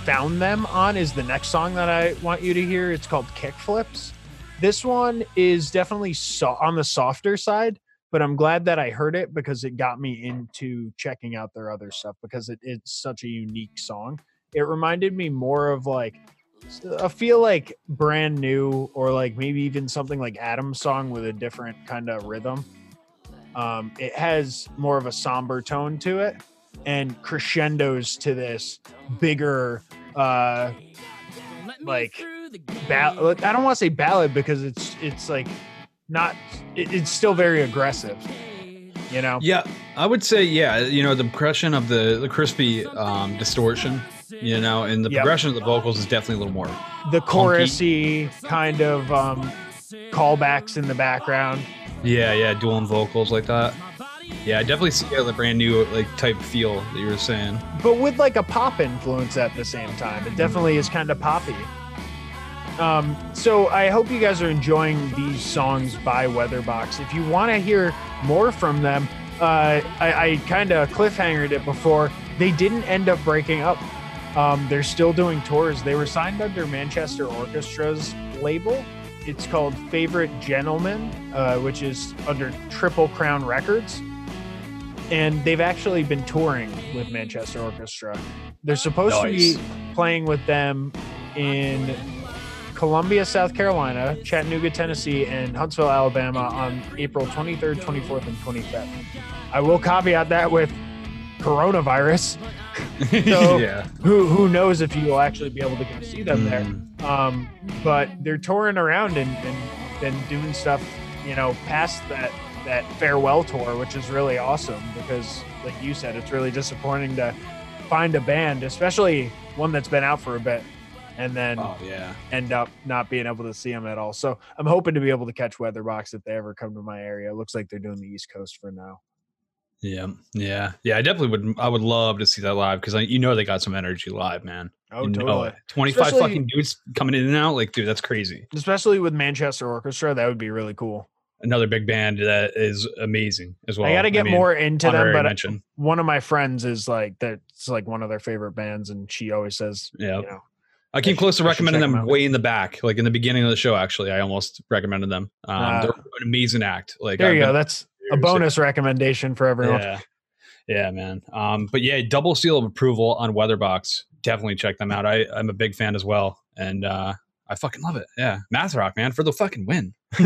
found them on is the next song that I want you to hear. It's called Kickflips. This one is definitely so- on the softer side, but I'm glad that I heard it because it got me into checking out their other stuff because it, it's such a unique song. It reminded me more of like I feel like brand new or like maybe even something like Adam's song with a different kind of rhythm. Um, it has more of a somber tone to it and crescendos to this bigger uh like ballad I don't want to say ballad because it's it's like not it, it's still very aggressive you know Yeah, I would say yeah. You know, the progression of the the crispy um, distortion, you know, and the Yep. progression of the vocals is definitely a little more. the chorusy kind of um callbacks in the background Yeah, yeah, dueling vocals like that. Yeah, I definitely see the brand new like type feel that you were saying. but with like a pop influence at the same time. It definitely is kind of poppy. Um, so I hope you guys are enjoying these songs by Weatherbox. If you want to hear more from them, uh, I, I kind of cliffhangered it before. They didn't end up breaking up. Um, they're still doing tours. They were signed under Manchester Orchestra's label. It's called Favorite Gentleman, uh, which is under Triple Crown Records and they've actually been touring with Manchester Orchestra. They're supposed to be playing with them in Columbia, South Carolina, Chattanooga, Tennessee, and Huntsville, Alabama on April 23rd, 24th, and 25th. I will caveat that with coronavirus. So- yeah, Who who knows if you will actually be able to go see them there? Mm. Um, but they're touring around and, and and doing stuff, you know, past that that farewell tour, which is really awesome because, like you said, it's really disappointing to find a band, especially one that's been out for a bit, and then Oh yeah. end up not being able to see them at all. So I'm hoping to be able to catch Weatherbox if they ever come to my area. It looks like they're doing the East Coast for now. Yeah, yeah, yeah. I definitely would. I would love to see that live because you know they got some energy live, man. Oh, You totally. Twenty-five fucking dudes coming in and out. Like, dude, that's crazy. Especially with Manchester Orchestra, that would be really cool. Another big band that is amazing as well. I got to get mean, more into them, but mention. one of my friends is like that's like one of their favorite bands, and she always says, Yeah, you know, I came should- close to recommending check 'em them way in the back, like in the beginning of the show. Actually, I almost recommended them. Um, Ah. they're an amazing act. Like, there I've you go. That's a bonus recommendation for everyone. Yeah. Yeah, man. Um, but yeah, double seal of approval on Weatherbox. Definitely check them out. I, I'm a big fan as well. And uh, I fucking love it. Yeah. Math rock, man, for the fucking win.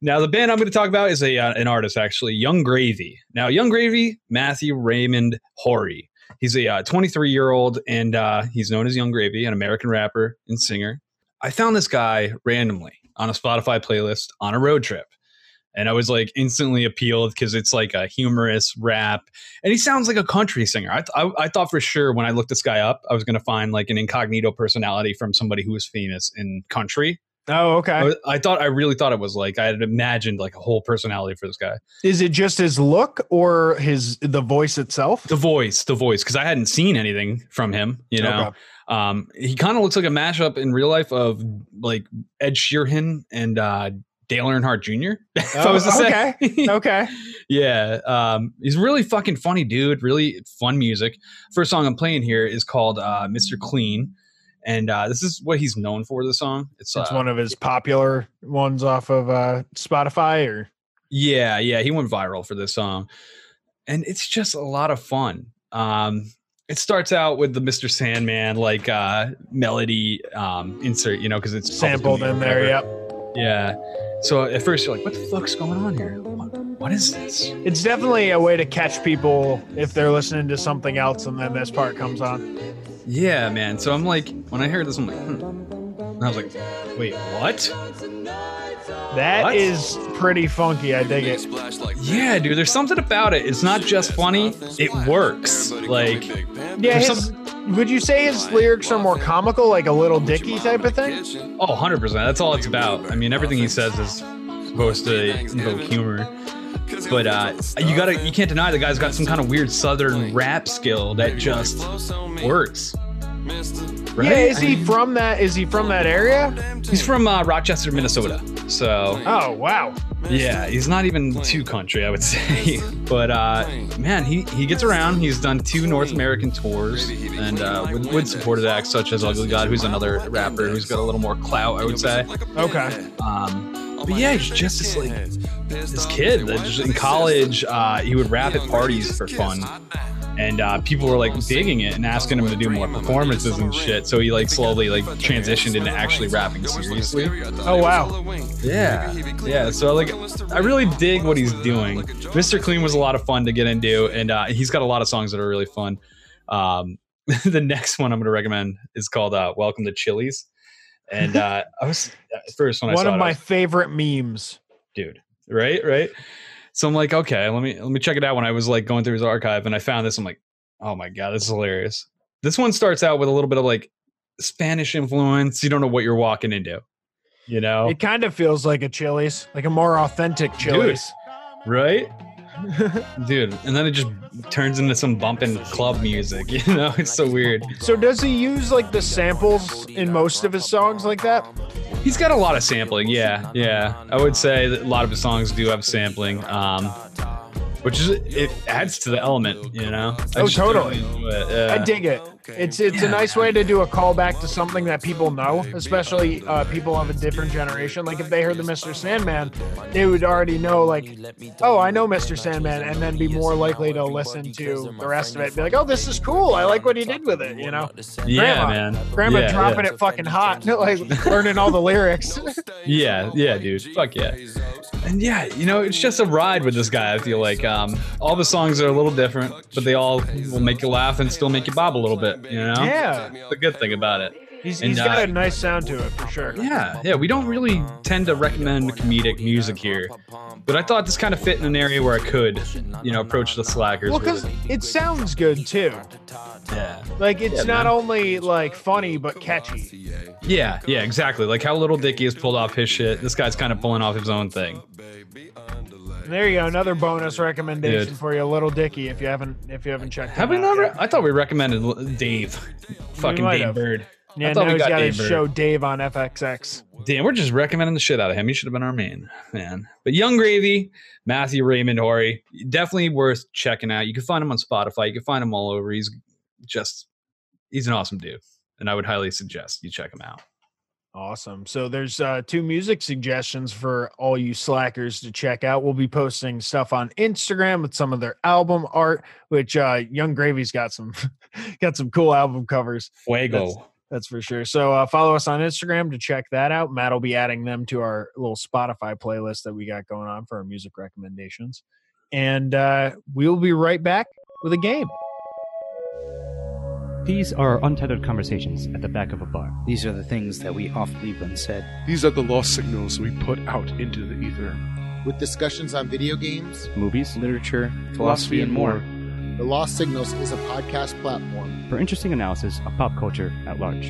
now, the band I'm going to talk about is a uh, an artist, actually, Yung Gravy. Now, Yung Gravy, Matthew Raymond Hauri. He's a 23 year old and uh, he's known as Yung Gravy, an American rapper and singer. I found this guy randomly on a Spotify playlist on a road trip and I was like instantly appealed because it's like a humorous rap, and he sounds like a country singer. I, th- I, I thought for sure when I looked this guy up, I was gonna find like an incognito personality from somebody who was famous in country. Oh, I, okay. was- I thought I really thought it was like I had imagined like a whole personality for this guy. Is it just his look or his the voice itself? The voice, the voice, because I hadn't seen anything from him. You know, Okay. um, he kind of looks like a mashup in real life of like Ed Sheeran and uh, Dale Earnhardt Jr. if I Oh, was to say. okay. Yeah, um, he's really fucking funny dude. Really fun music. First song I'm playing here is called uh, "Mr. Clean," and uh, this is what he's known for. The song. It's, It's uh, one of his popular ones off of uh, Spotify or yeah, yeah. He went viral for this song, and it's just a lot of fun. Um, it starts out with the Mr. Sandman like uh, melody um, insert, you know, because it's sampled in there. Yep. Yeah. So at first you're like, "What the fuck's going on here? What, what is this?" It's definitely a way to catch people if they're listening to something else and then this part comes on. Yeah, man. So I'm like, when I heard this, I'm like, hmm. And I was like, wait, what? That What? is pretty funky. I dig it. Yeah, dude. There's something about it. It's not just funny. It works. Like, Yeah, There's his, would you say his lyrics are more comical, like a little Dicky type of thing? oh, 100 percent. That's all it's about. I mean, everything he says is supposed to invoke humor. But uh, you gotta, you can't deny the guy's got some kind of weird Southern rap skill that just works. Right? Yeah, is he from that? Is he from that area? He's from uh, Rochester, Minnesota. So Oh wow. Yeah, he's not even too country, I would say. But uh, man, he, he gets around. He's done two North American tours and uh, with, with supported acts such as Ugly God, who's another rapper who's got a little more clout, I would say. Okay. Um, but yeah, he's just this like this kid that just in college uh, he would rap at parties for fun. And uh, people were like digging it and asking him to do more performances and shit. So he like slowly like transitioned into actually rapping seriously. Oh wow. Yeah, yeah. So like, I really dig what he's doing. Mr. Clean was a lot of fun to get into, and uh, he's got a lot of songs that are really fun. Um, the next one I'm going to recommend is called uh, "Welcome to Chili's," and uh, I was first when I One saw of it, my was, favorite memes. dude, right, right. So I'm like, okay, let me let me check it out. When I was like going through his archive, and I found this, I'm like, oh my god, this is hilarious. This one starts out with a little bit of like Spanish influence. You don't know what you're walking into, you know, It kind of feels like a Chili's, like a more authentic Chili's. right? Dude and then it just turns into some bumping club music you know it's so weird So does he use like the samples in most of his songs like that? he's got a lot of sampling yeah yeah i would say that a lot of his songs do have sampling um which is it adds to the element you know I Oh, totally. but, uh, I dig it. It's it's a nice way to do a callback to something that people know, especially uh, people of a different generation. Like if they heard the Mr. Sandman, they would already know like, oh, I know Mr. Sandman, and then be more likely to listen to the rest of it. Be like, oh, this is cool. I like what he did with it. You know, yeah Grandma. man Grandma yeah, dropping yeah. it fucking hot, like learning all the lyrics. yeah yeah dude fuck yeah and yeah you know it's just a ride with this guy i feel like um all the songs are a little different but they all will make you laugh and still make you bob a little bit you know yeah, the good thing about it he's, And, he's got uh, a nice sound to it for sure. Yeah, yeah. We don't really tend to recommend comedic music here, but I thought this kind of fit in an area where I could, you know, approach the slackers. Well, because it. it sounds good too. yeah, Like it's Yeah, not man. only like funny but catchy. Yeah, yeah, exactly. Like how Little Dicky has pulled off his shit. This guy's kind of pulling off his own thing. There you go, another bonus recommendation Dude. for you, Little Dicky. If you haven't, if you haven't checked, Have we out not? Re- I thought we recommended Dave. Fucking Dave have. Bird. Yeah, I thought we he's got got Dave his Bird. show Dave on FXX. Damn, we're just recommending the shit out of him. He should have been our main man. But Yung Gravy, Matthew Raymond Hauri, definitely worth checking out. You can find him on Spotify. You can find him all over. He's just, he's an awesome dude. And I would highly suggest you check him out. Awesome. So there's uh, two music suggestions for all you slackers to check out. We'll be posting stuff on Instagram with some of their album art, which uh, Yung Gravy's got some got some cool album covers. Fuego. That's for sure. So uh, follow us on Instagram to check that out. Matt will be adding them to our little Spotify playlist that we got going on for our music recommendations. And uh, we will be right back with a game. These are untethered conversations at the back of a bar. These are the things that we oft leave unsaid. These are the lost signals we put out into the ether. with discussions on video games. Movies, Literature, philosophy, and more. The Lost Signals is a podcast platform. for interesting analysis of pop culture at large.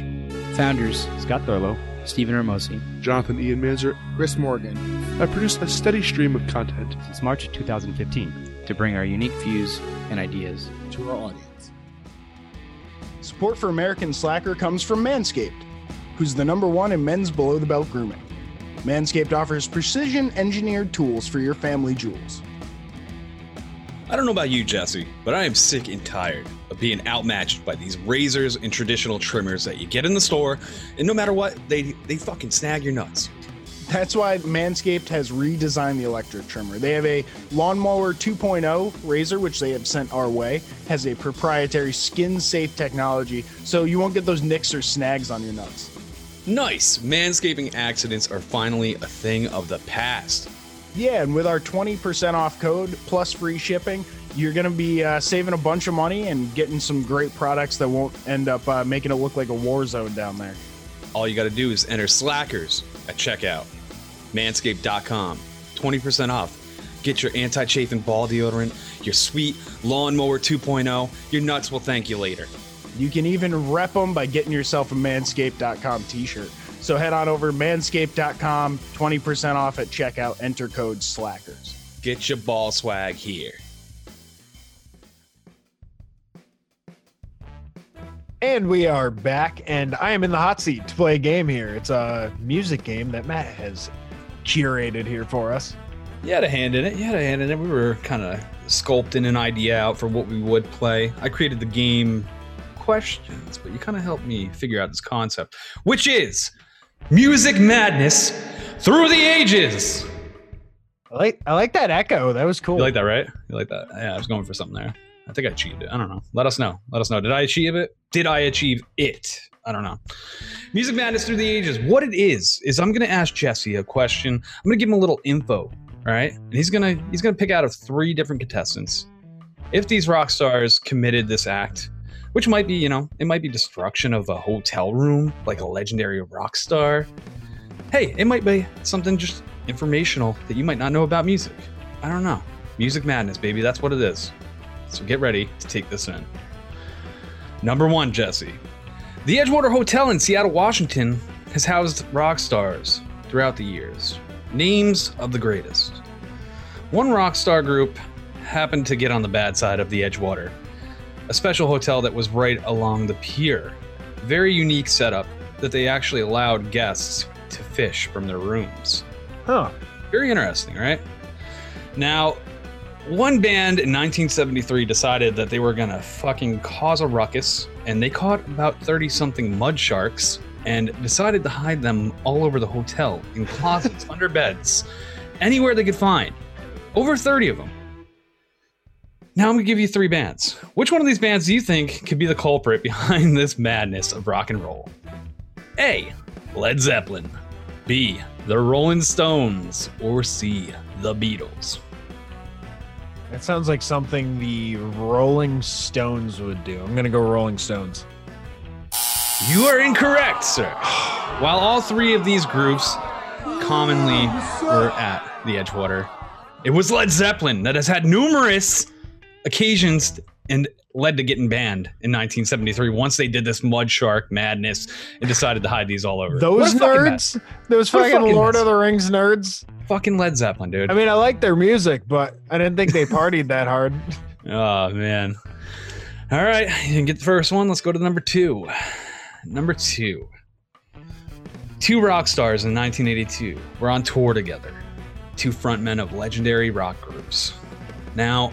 Founders Scott Thurlow, Stephen Hermosi, Jonathan Ian Manzer, Chris Morgan. I produce a steady stream of content. since March 2015. to bring our unique views and ideas. to our audience. Support for American Slacker comes from Manscaped, who's the number one in men's below the belt grooming. Manscaped offers precision engineered tools for your family jewels. I don't know about you, Jesse, but I am sick and tired of being outmatched by these razors and traditional trimmers that you get in the store, and no matter what, they they fucking snag your nuts. That's why Manscaped has redesigned the electric trimmer. They have a Lawnmower 2.0 razor, which they have sent our way, has a proprietary skin safe technology, so you won't get those nicks or snags on your nuts. Nice! Manscaping accidents are finally a thing of the past. Yeah, and with our 20% off code plus free shipping, you're going to be uh, saving a bunch of money and getting some great products that won't end up uh, making it look like a war zone down there. All you gotta do is enter Slackers at checkout. Manscaped.com. 20% off. Get your anti chafing ball deodorant, your sweet lawnmower 2.0. Your nuts will thank you later. You can even rep them by getting yourself a manscaped.com t shirt. So head on over to manscaped.com, 20% off at checkout, enter code SLACKERS. Get your ball swag here. And we are back, and I am in the hot seat to play a game here. It's a music game that Matt has curated here for us. You had a hand in it. You had a hand in it. We were kind of sculpting an idea out for what we would play. I created the game questions, but you kind of helped me figure out this concept, which is music madness through the ages. I like I like that echo. That was cool. You like that, right? You like that? Yeah, I was going for something there. I think I achieved it. I don't know. Let us know. Let us know. Did I achieve it? Did I achieve it? I don't know. Music Madness Through the Ages. What it is is I'm gonna ask Jesse a question. I'm gonna give him a little info. All right, and he's gonna he's gonna pick out of three different contestants. If these rock stars committed this act, which might be you know it might be destruction of a hotel room, like a legendary rock star. Hey, it might be something just informational that you might not know about music. I don't know. Music madness, baby. That's what it is. So get ready to take this in. Number one, Jesse. The Edgewater Hotel in Seattle, Washington has housed rock stars throughout the years. Names of the greatest. One rock star group happened to get on the bad side of the Edgewater, a special hotel that was right along the pier. Very unique setup that they actually allowed guests to fish from their rooms. Huh. Very interesting, right? Now, one band in 1973 decided that they were gonna fucking cause a ruckus, and they caught about 30 something mud sharks and decided to hide them all over the hotel in closets, under beds, anywhere they could find. Over 30 of them. Now I'm gonna give you three bands. Which one of these bands do you think could be the culprit behind this madness of rock and roll? A. Led Zeppelin. B. The Rolling Stones. Or C. The Beatles. That sounds like something the Rolling Stones would do. I'm gonna go Rolling Stones. You are incorrect, sir. While all three of these groups commonly were at the Edgewater, it was Led Zeppelin that has had numerous occasions and led to getting banned in 1973 once they did this mud shark madness and decided to hide these all over. Those a fucking nerds, those fucking fucking Lord mess. of the Rings nerds. Fucking Led Zeppelin, dude. I mean, I like their music, but I didn't think they partied that hard. Oh man. All right, you didn't get the first one. Let's go to number two. Number two. Two rock stars in 1982 were on tour together. Two frontmen of legendary rock groups. Now,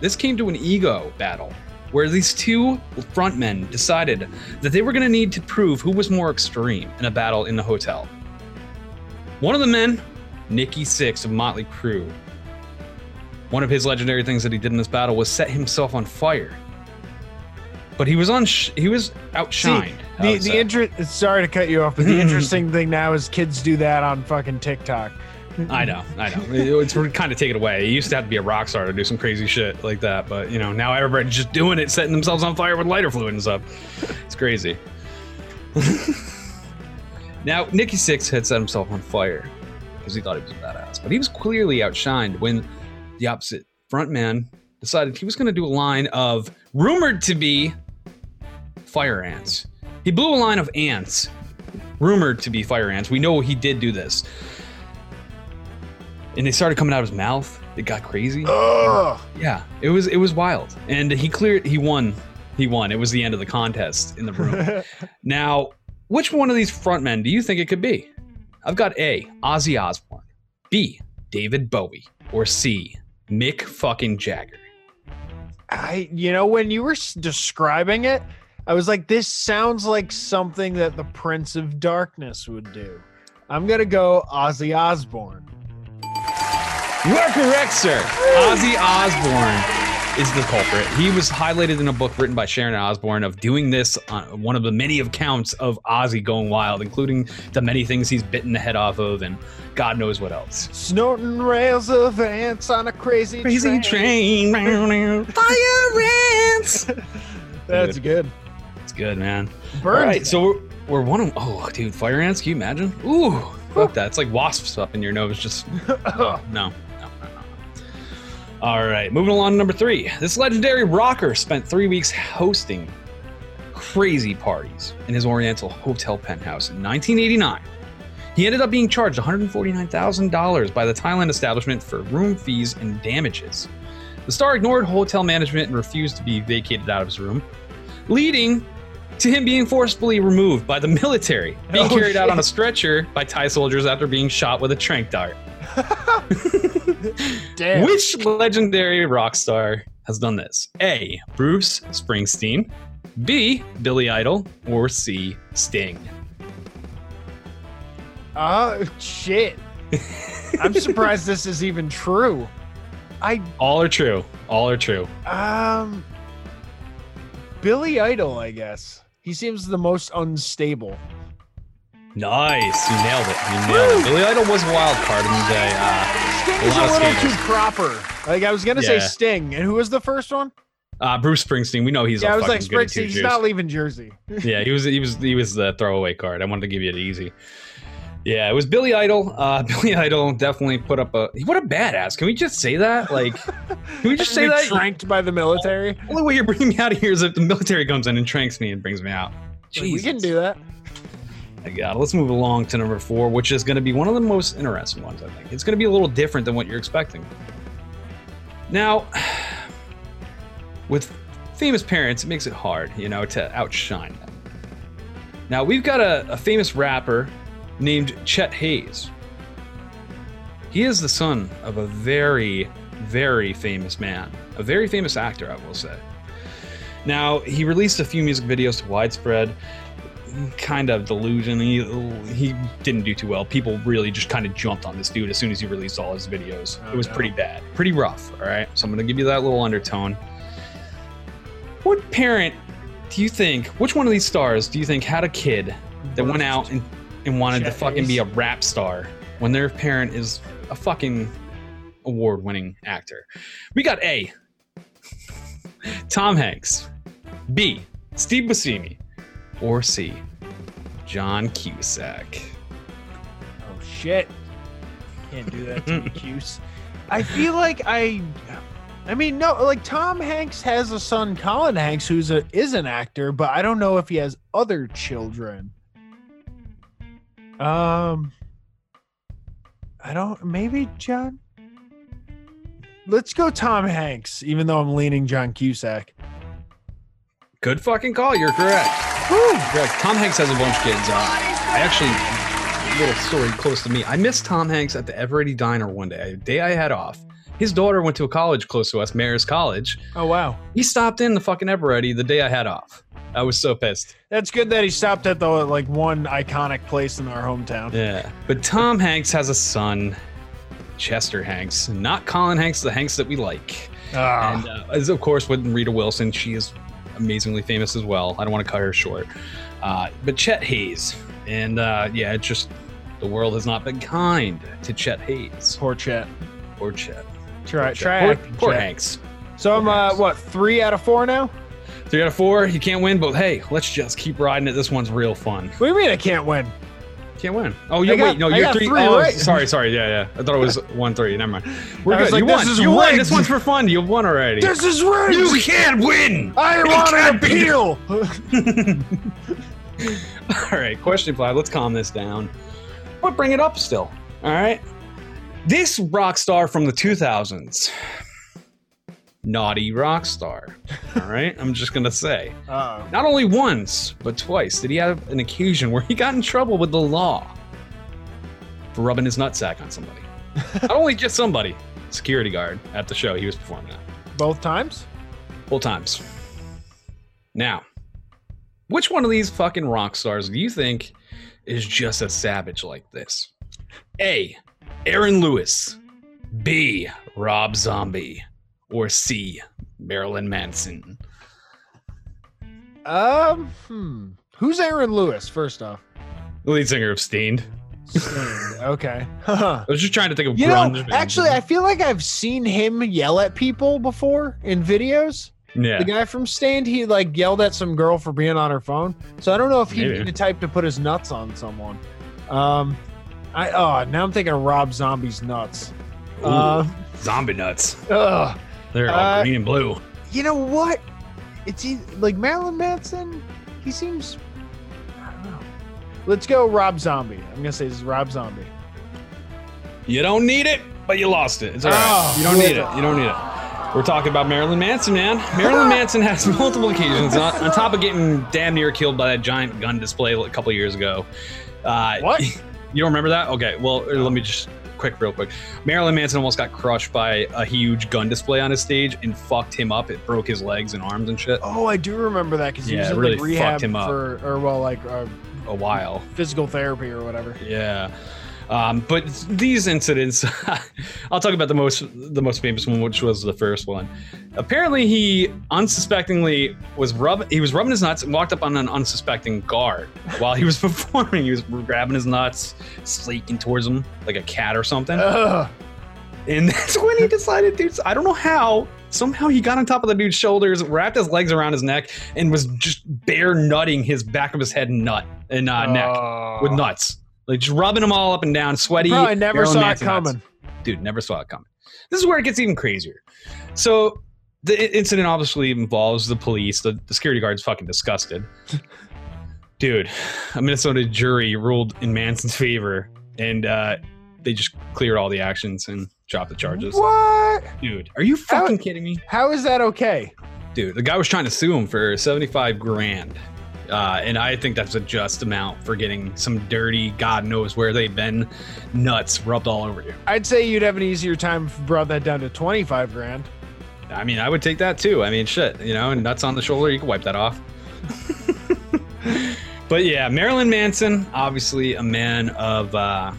this came to an ego battle where these two frontmen decided that they were going to need to prove who was more extreme in a battle in the hotel. One of the men, Nikki Sixx of Motley Crue, one of his legendary things that he did in this battle was set himself on fire. But he was on. Sh- he was outshined. I The the interest. Sorry to cut you off, but the interesting thing now is kids do that on fucking TikTok. I know, I know. It- It's kind of taken away. It used to have to be a rock star to do some crazy shit like that, but you know now everybody's just doing it, setting themselves on fire with lighter fluid and stuff. It's crazy. now Nikki Sixx had set himself on fire because he thought he was a badass, but he was clearly outshined when the opposite frontman decided he was going to do a line of rumored to be fire ants. He blew a line of ants, rumored to be fire ants. We know he did do this and they started coming out of his mouth. It got crazy. Ugh. Yeah, it was it was wild, and he cleared. He won. He won. It was the end of the contest in the room. now, which one of these frontmen do you think it could be? I've got A. Ozzy Osbourne, B. David Bowie, or C. Mick fucking Jagger. I, you know, when you were describing it, I was like, this sounds like something that the Prince of Darkness would do. I'm gonna go Ozzy Osbourne. You are correct, sir. Ozzy Osbourne is the culprit. He was highlighted in a book written by Sharon Osbourne of doing this on one of the many accounts of Ozzy going wild, including the many things he's bitten the head off of and God knows what else. Snorting rails of ants on a crazy Crazy train. Fire ants. That's good. It's good, man. Burns. All right, so we're, we're one of oh, dude, fire ants. Can you imagine? Ooh, fuck that. It's like wasps up in your nose. Just oh, no. no, no, no. All right, moving along to number three. This legendary rocker spent three weeks hosting crazy parties in his Oriental hotel penthouse in 1989. He ended up being charged $149,000 by the Thailand establishment for room fees and damages. The star ignored hotel management and refused to be vacated out of his room, leading to him being forcibly removed by the military, being Oh, carried out on a stretcher by Thai soldiers after being shot with a trank dart. Damn. Which legendary rock star has done this? A. Bruce Springsteen, B. Billy Idol, or C. Sting? Oh shit. I'm surprised this is even true. I All are true. All are true. um Billy Idol, I guess. He seems the most unstable. Nice. You nailed it. You nailed it. Billy Idol was a wild card in the day. Uh, a a lot of little too proper. Like I was gonna say Sting, and who was the first one? Uh, Bruce Springsteen. We know he's yeah, a I was like Springsteen. He's not leaving Jersey. yeah, he was he was he was the throwaway card. I wanted to give you it easy. Yeah, it was Billy Idol. Uh, Billy Idol definitely put up a what a badass. Can we just say that? Like, can we just say that? Tranked by the military. Only way you're bringing me out of here is if the military comes in and tranks me and brings me out. Like, we can do that. I got it. Let's move along to number four, which is going to be one of the most interesting ones, I think. It's going to be a little different than what you're expecting. Now, with famous parents, it makes it hard, you know, to outshine them. Now, we've got a, a famous rapper named Chet Haze. He is the son of a very, very famous man, a very famous actor, I will say. Now, he released a few music videos to widespread kind of delusion. He he didn't do too well. People really just kind of jumped on this dude as soon as he released all his videos. Oh, it was no. pretty bad, pretty rough. All right, so I'm gonna give you that little undertone. What parent do you think? Which one of these stars do you think had a kid that went out and, and wanted to fucking be a rap star when their parent is a fucking award-winning actor? We got A. Tom Hanks, B. Steve Buscemi, or C. John Cusack. Oh shit. Can't do that to me, Cuse. I feel like I I mean, no, like Tom Hanks has a son, Colin Hanks, who's a is an actor, but I don't know if he has other children. Um, I don't. Maybe John. Let's go Tom Hanks, even though I'm leaning John Cusack. Good fucking call. You're correct. Correct. Tom Hanks has a bunch of kids. Uh, I actually, a little story close to me. I missed Tom Hanks at the Eveready Diner one day, a day I had off. His daughter went to a college close to us, Marist College. Oh wow, He stopped in the fucking Eveready the day I had off. I was so pissed. that's good that he stopped at the like one iconic place in our hometown. Yeah. But Tom Hanks has a son, Chester Hanks, not Colin Hanks, the Hanks that we like. Ah. And uh, as of course with Rita Wilson, she is amazingly famous as well. I don't want to cut her short. Uh, but Chet Haze, and uh, yeah, it's just the world has not been kind to Chet Haze. Poor Chet. Poor Chet. Try Poor Chet. try Poor, poor. Hanks. So I'm uh what three out of four now? Three out of four. You can't win, but hey, let's just keep riding it. This one's real fun. What do you mean I can't win? Can't win. Oh, you got- wait. No, I you're three. three oh, right. sorry, sorry. Yeah, yeah. I thought it was one three. Never mind. We're I good. like, you this won. is You won. This one's for fun. You won already. This is rigged. You can't win. I You want an appeal. All right, question five. Let's calm this down. But bring it up still. All right. This rock star from the 2000s, naughty rock star. All right. I'm just gonna say, Uh, not only once but twice did he have an occasion where he got in trouble with the law for rubbing his nutsack on somebody. not only just somebody, security guard at the show he was performing at. both times. Both times. Now, which one of these fucking rock stars do you think is just a savage like this? A. Aaron Lewis. B. Rob Zombie. Or C. Marilyn Manson. Um, hmm. Who's Aaron Lewis? First off, The lead singer of Staind. Staind. okay. I was just trying to think of You know, actually, I feel like I've seen him yell at people before in videos. yeah. The guy from Staind, he like yelled at some girl for being on her phone. So I don't know if he'd Maybe. be the type to put his nuts on someone. Um, I oh now I'm thinking of Rob Zombie's nuts. Ooh, Uh, zombie nuts. ugh. They're all Uh, green and blue. You know what? It's like Marilyn Manson. He seems. I don't know. Let's go Rob Zombie. I'm gonna say this is Rob Zombie. You don't need it, but you lost it. It's all right. Oh, you don't need it. You don't need it. We're talking about Marilyn Manson, man. Marilyn Manson has multiple occasions on, on top of getting damn near killed by that giant gun display a couple years ago. Uh, What? You don't remember that? Okay. Well, let me just quick, real quick. Marilyn Manson almost got crushed by a huge gun display on his stage and fucked him up. It broke his legs and arms and shit. Oh, I do remember that because he Yeah, was in really like, rehab fucked him up. for, or well, like uh, A while. physical therapy or whatever. Yeah. Um, but these incidents, I'll talk about the most the most famous one, which was the first one. Apparently, he unsuspectingly was rub he was rubbing his nuts and walked up on an unsuspecting guard while he was performing. He was grabbing his nuts, slaking towards him like a cat or something. Ugh. And that's when he decided, dude. I don't know how. Somehow he got on top of the dude's shoulders, wrapped his legs around his neck, and was just bare nutting his back of his head and nut and uh, neck Oh. with nuts, like just rubbing them all up and down, sweaty. Bro, I never saw it nuts. coming. Dude, never saw it coming. This is where it gets even crazier. So the incident obviously involves the police. The, the security guard's fucking disgusted. Dude, a Minnesota jury ruled in Manson's favor, and uh, they just cleared all the actions and dropped the charges. What? Dude, are you How- fucking kidding me? How is that okay? Dude, the guy was trying to sue him for 75 grand. Uh, and I think that's a just amount for getting some dirty, God knows where they've been, nuts rubbed all over you. I'd say you'd have an easier time if you brought that down to 25 grand. I mean, I would take that too. I mean, shit, you know, and nuts on the shoulder, you can wipe that off. but yeah, Marilyn Manson, obviously a man of uh,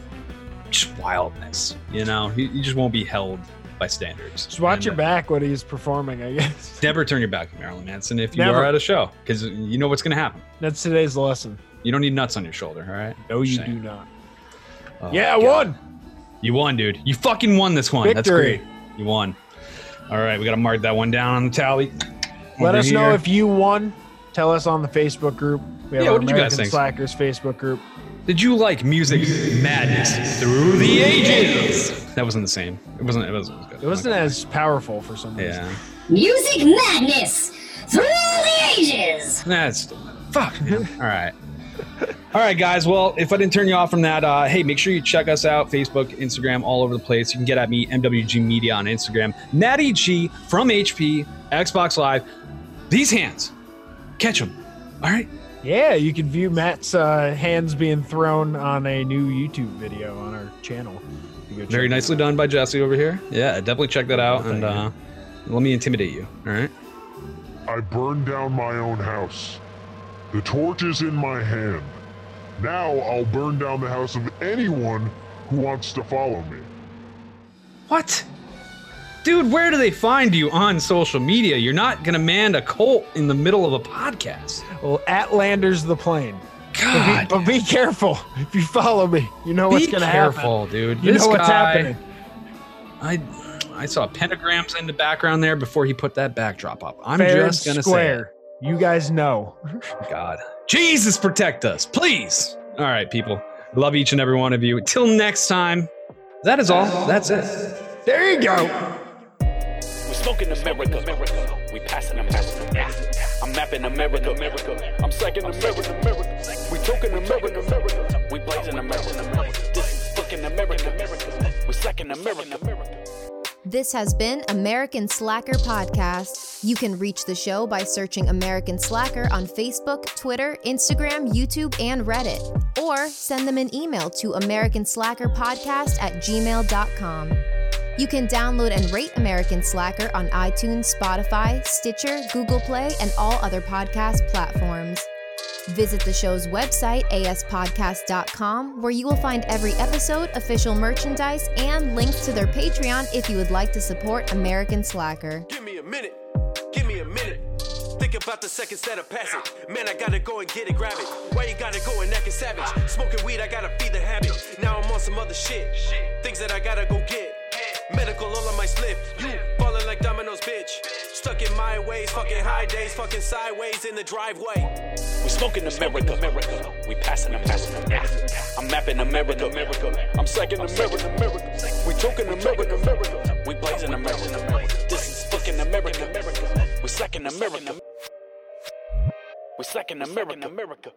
just wildness. You know, he, he just won't be held by standards. Just watch And, your back when he's performing, I guess. Never turn your back on Marilyn Manson if you Never. are at a show, because you know what's going to happen. That's today's lesson. You don't need nuts on your shoulder, all right? No, you do not. Oh, yeah, I God. won. You won, dude. You fucking won this one. That's Victory. great. You won. All right, we got to mark that one down on the tally. Let Over us know if you won. Tell us on the Facebook group. We have Yeah, our what did you guys American think? Slackers Facebook group. Did you like music madness through the ages? That wasn't the same. It wasn't. It wasn't as good. It wasn't as powerful for some reason. Yeah. Music madness through the ages. That's fuck. Man. All right. All right, guys. Well, if I didn't turn you off from that, uh, hey, make sure you check us out Facebook, Instagram, all over the place. You can get at me, MWG Media on Instagram. Natty G from HP, Xbox Live. These hands, catch them. All right. Yeah, you can view Matt's uh, hands being thrown on a new YouTube video on our channel. You go check Very nicely done by Jesse over here. Yeah, definitely check that out and uh, let me intimidate you. All right. I burned down my own house. The torch is in my hand. Now I'll burn down the house of anyone who wants to follow me. What? Dude, where do they find you on social media? You're not gonna man a cult in the middle of a podcast. Well, at Landers the plane. God. But be, but be careful. If you follow me, you know what's Be going to happen. Be careful, happen. dude. You This know what's guy- happening. I I saw pentagrams in the background there before he put that backdrop up. I'm Fair just gonna square. You guys know. God, Jesus, protect us, please. All right, people. Love each and every one of you. Till next time. That is all. That's it. There you go. Smoking America. America. We passing America. Yeah. I'm mapping America. America. I'm second America. America. We talking America. America. We blazing America. America. This is fucking America. America. We second America. America. This has been American Slacker Podcast. You can reach the show by searching American Slacker on Facebook, Twitter, Instagram, YouTube, and Reddit. Or send them an email to AmericanSlackerPodcast at gmail.com. You can download and rate American Slacker on iTunes, Spotify, Stitcher, Google Play, and all other podcast platforms. Visit the show's website, aspodcast.com, where you will find every episode, official merchandise, and links to their Patreon if you would like to support American Slacker. Give me a minute. Give me a minute. Think about the passing. Man, I gotta go and get it, grab it. Why you gotta go and savage? Smoking weed, I gotta feed the habit. Now I'm on some other shit. Things that I gotta go get. Medical all on my slip. You falling like dominoes, bitch. Stuck in my ways, fucking high days, fucking sideways in the driveway. We smoking America. America. We passing America. I'm mapping America. America. I'm second America. America. We talking America. America. We blazing America. America. This is fucking America. America. We second America. We second America. America.